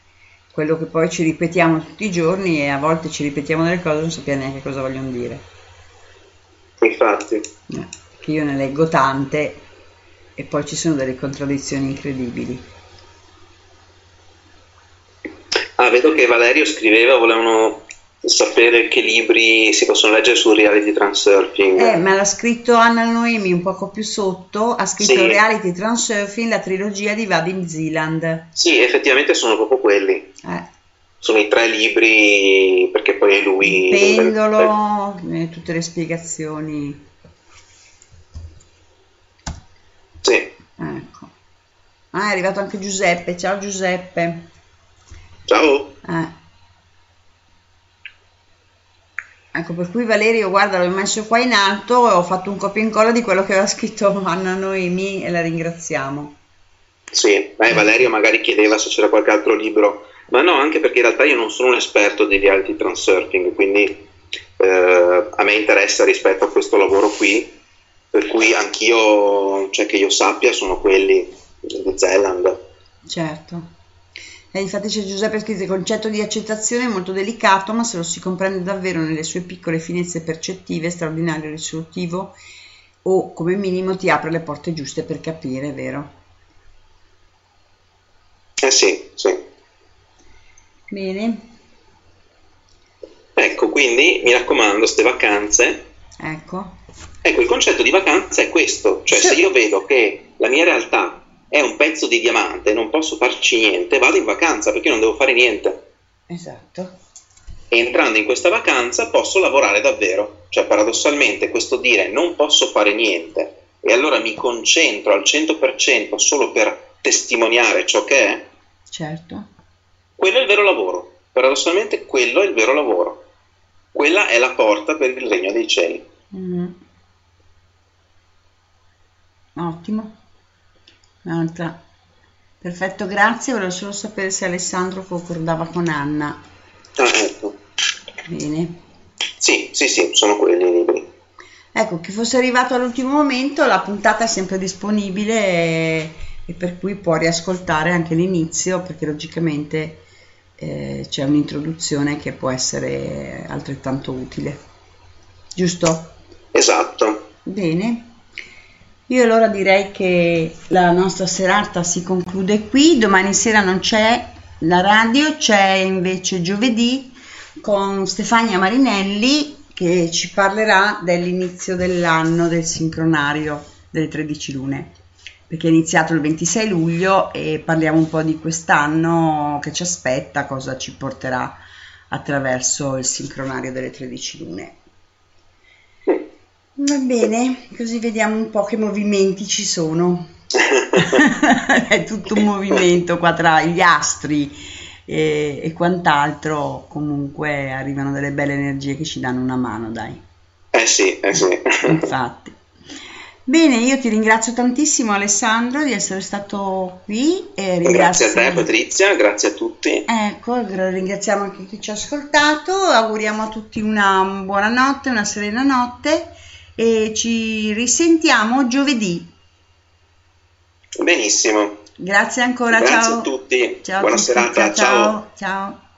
quello che poi ci ripetiamo tutti i giorni e a volte ci ripetiamo delle cose e non sappiamo neanche cosa vogliono dire. Infatti. Eh, che io ne leggo tante e poi ci sono delle contraddizioni incredibili. Ah, vedo che Valerio scriveva, volevano sapere che libri si possono leggere sul reality transurfing. Eh, ma l'ha scritto Anna Noemi un poco più sotto, ha scritto Sì. Reality Transurfing, la trilogia di Vadim Zealand. Sì, effettivamente sono proprio quelli. Eh, Sono i tre libri perché poi è lui... pendolo, eh, tutte le spiegazioni. Sì. Ecco. Ah, è arrivato anche Giuseppe. Ciao Giuseppe. Ciao. Eh. Ecco, per cui Valerio, guarda, l'ho messo qua in alto e ho fatto un copia e incolla di quello che aveva scritto Anna Noemi e la ringraziamo. Sì, eh, Valerio magari chiedeva se c'era qualche altro libro, ma no, anche perché in realtà io non sono un esperto di reality transurfing, quindi eh, a me interessa rispetto a questo lavoro qui, per cui anch'io, cioè che io sappia, sono quelli di Zealand. Certo. E infatti c'è Giuseppe scritto il concetto di accettazione è molto delicato, ma se lo si comprende davvero nelle sue piccole finezze percettive, straordinario, risolutivo o come minimo ti apre le porte giuste per capire, vero? Eh sì, sì. Bene, Ecco, quindi mi raccomando, ste vacanze, ecco. ecco, il concetto di vacanza è questo, cioè se io vedo che la mia realtà è un pezzo di diamante, non posso farci niente, vado in vacanza perché non devo fare niente. Esatto. E entrando in questa vacanza posso lavorare davvero. Cioè, paradossalmente, questo dire non posso fare niente e allora mi concentro al 100% solo per testimoniare ciò che è, Certo. quello è il vero lavoro. Paradossalmente, quello è il vero lavoro. Quella è la porta per il regno dei cieli. Mm. Ottimo. Un'altra. Perfetto, grazie. Volevo solo sapere se Alessandro concordava con Anna. Ecco. Bene. Sì, sì, sì, sono quelli i libri. Ecco, chi fosse arrivato all'ultimo momento, la puntata è sempre disponibile e, e per cui può riascoltare anche l'inizio perché logicamente eh, c'è un'introduzione che può essere altrettanto utile. Giusto? Esatto. Bene. Io allora direi che la nostra serata si conclude qui, domani sera non c'è la radio, c'è invece giovedì con Stefania Marinelli che ci parlerà dell'inizio dell'anno del sincronario delle 13 lune, perché è iniziato il 26 luglio e parliamo un po' di quest'anno che ci aspetta, cosa ci porterà attraverso il sincronario delle 13 lune. Va bene, così vediamo un po' che movimenti ci sono. È tutto un movimento qua tra gli astri e, e quant'altro, comunque arrivano delle belle energie che ci danno una mano, dai. Eh sì, eh sì. Infatti. Bene, io ti ringrazio tantissimo Alessandro di essere stato qui e Grazie a te, ringrazio... Patrizia, grazie a tutti. Ecco, ringraziamo anche chi ci ha ascoltato, auguriamo a tutti una buona notte, una serena notte e ci risentiamo giovedì. Benissimo. Grazie ancora, Grazie ciao. a tutti. Ciao Buona tutti, serata, ciao. ciao. ciao.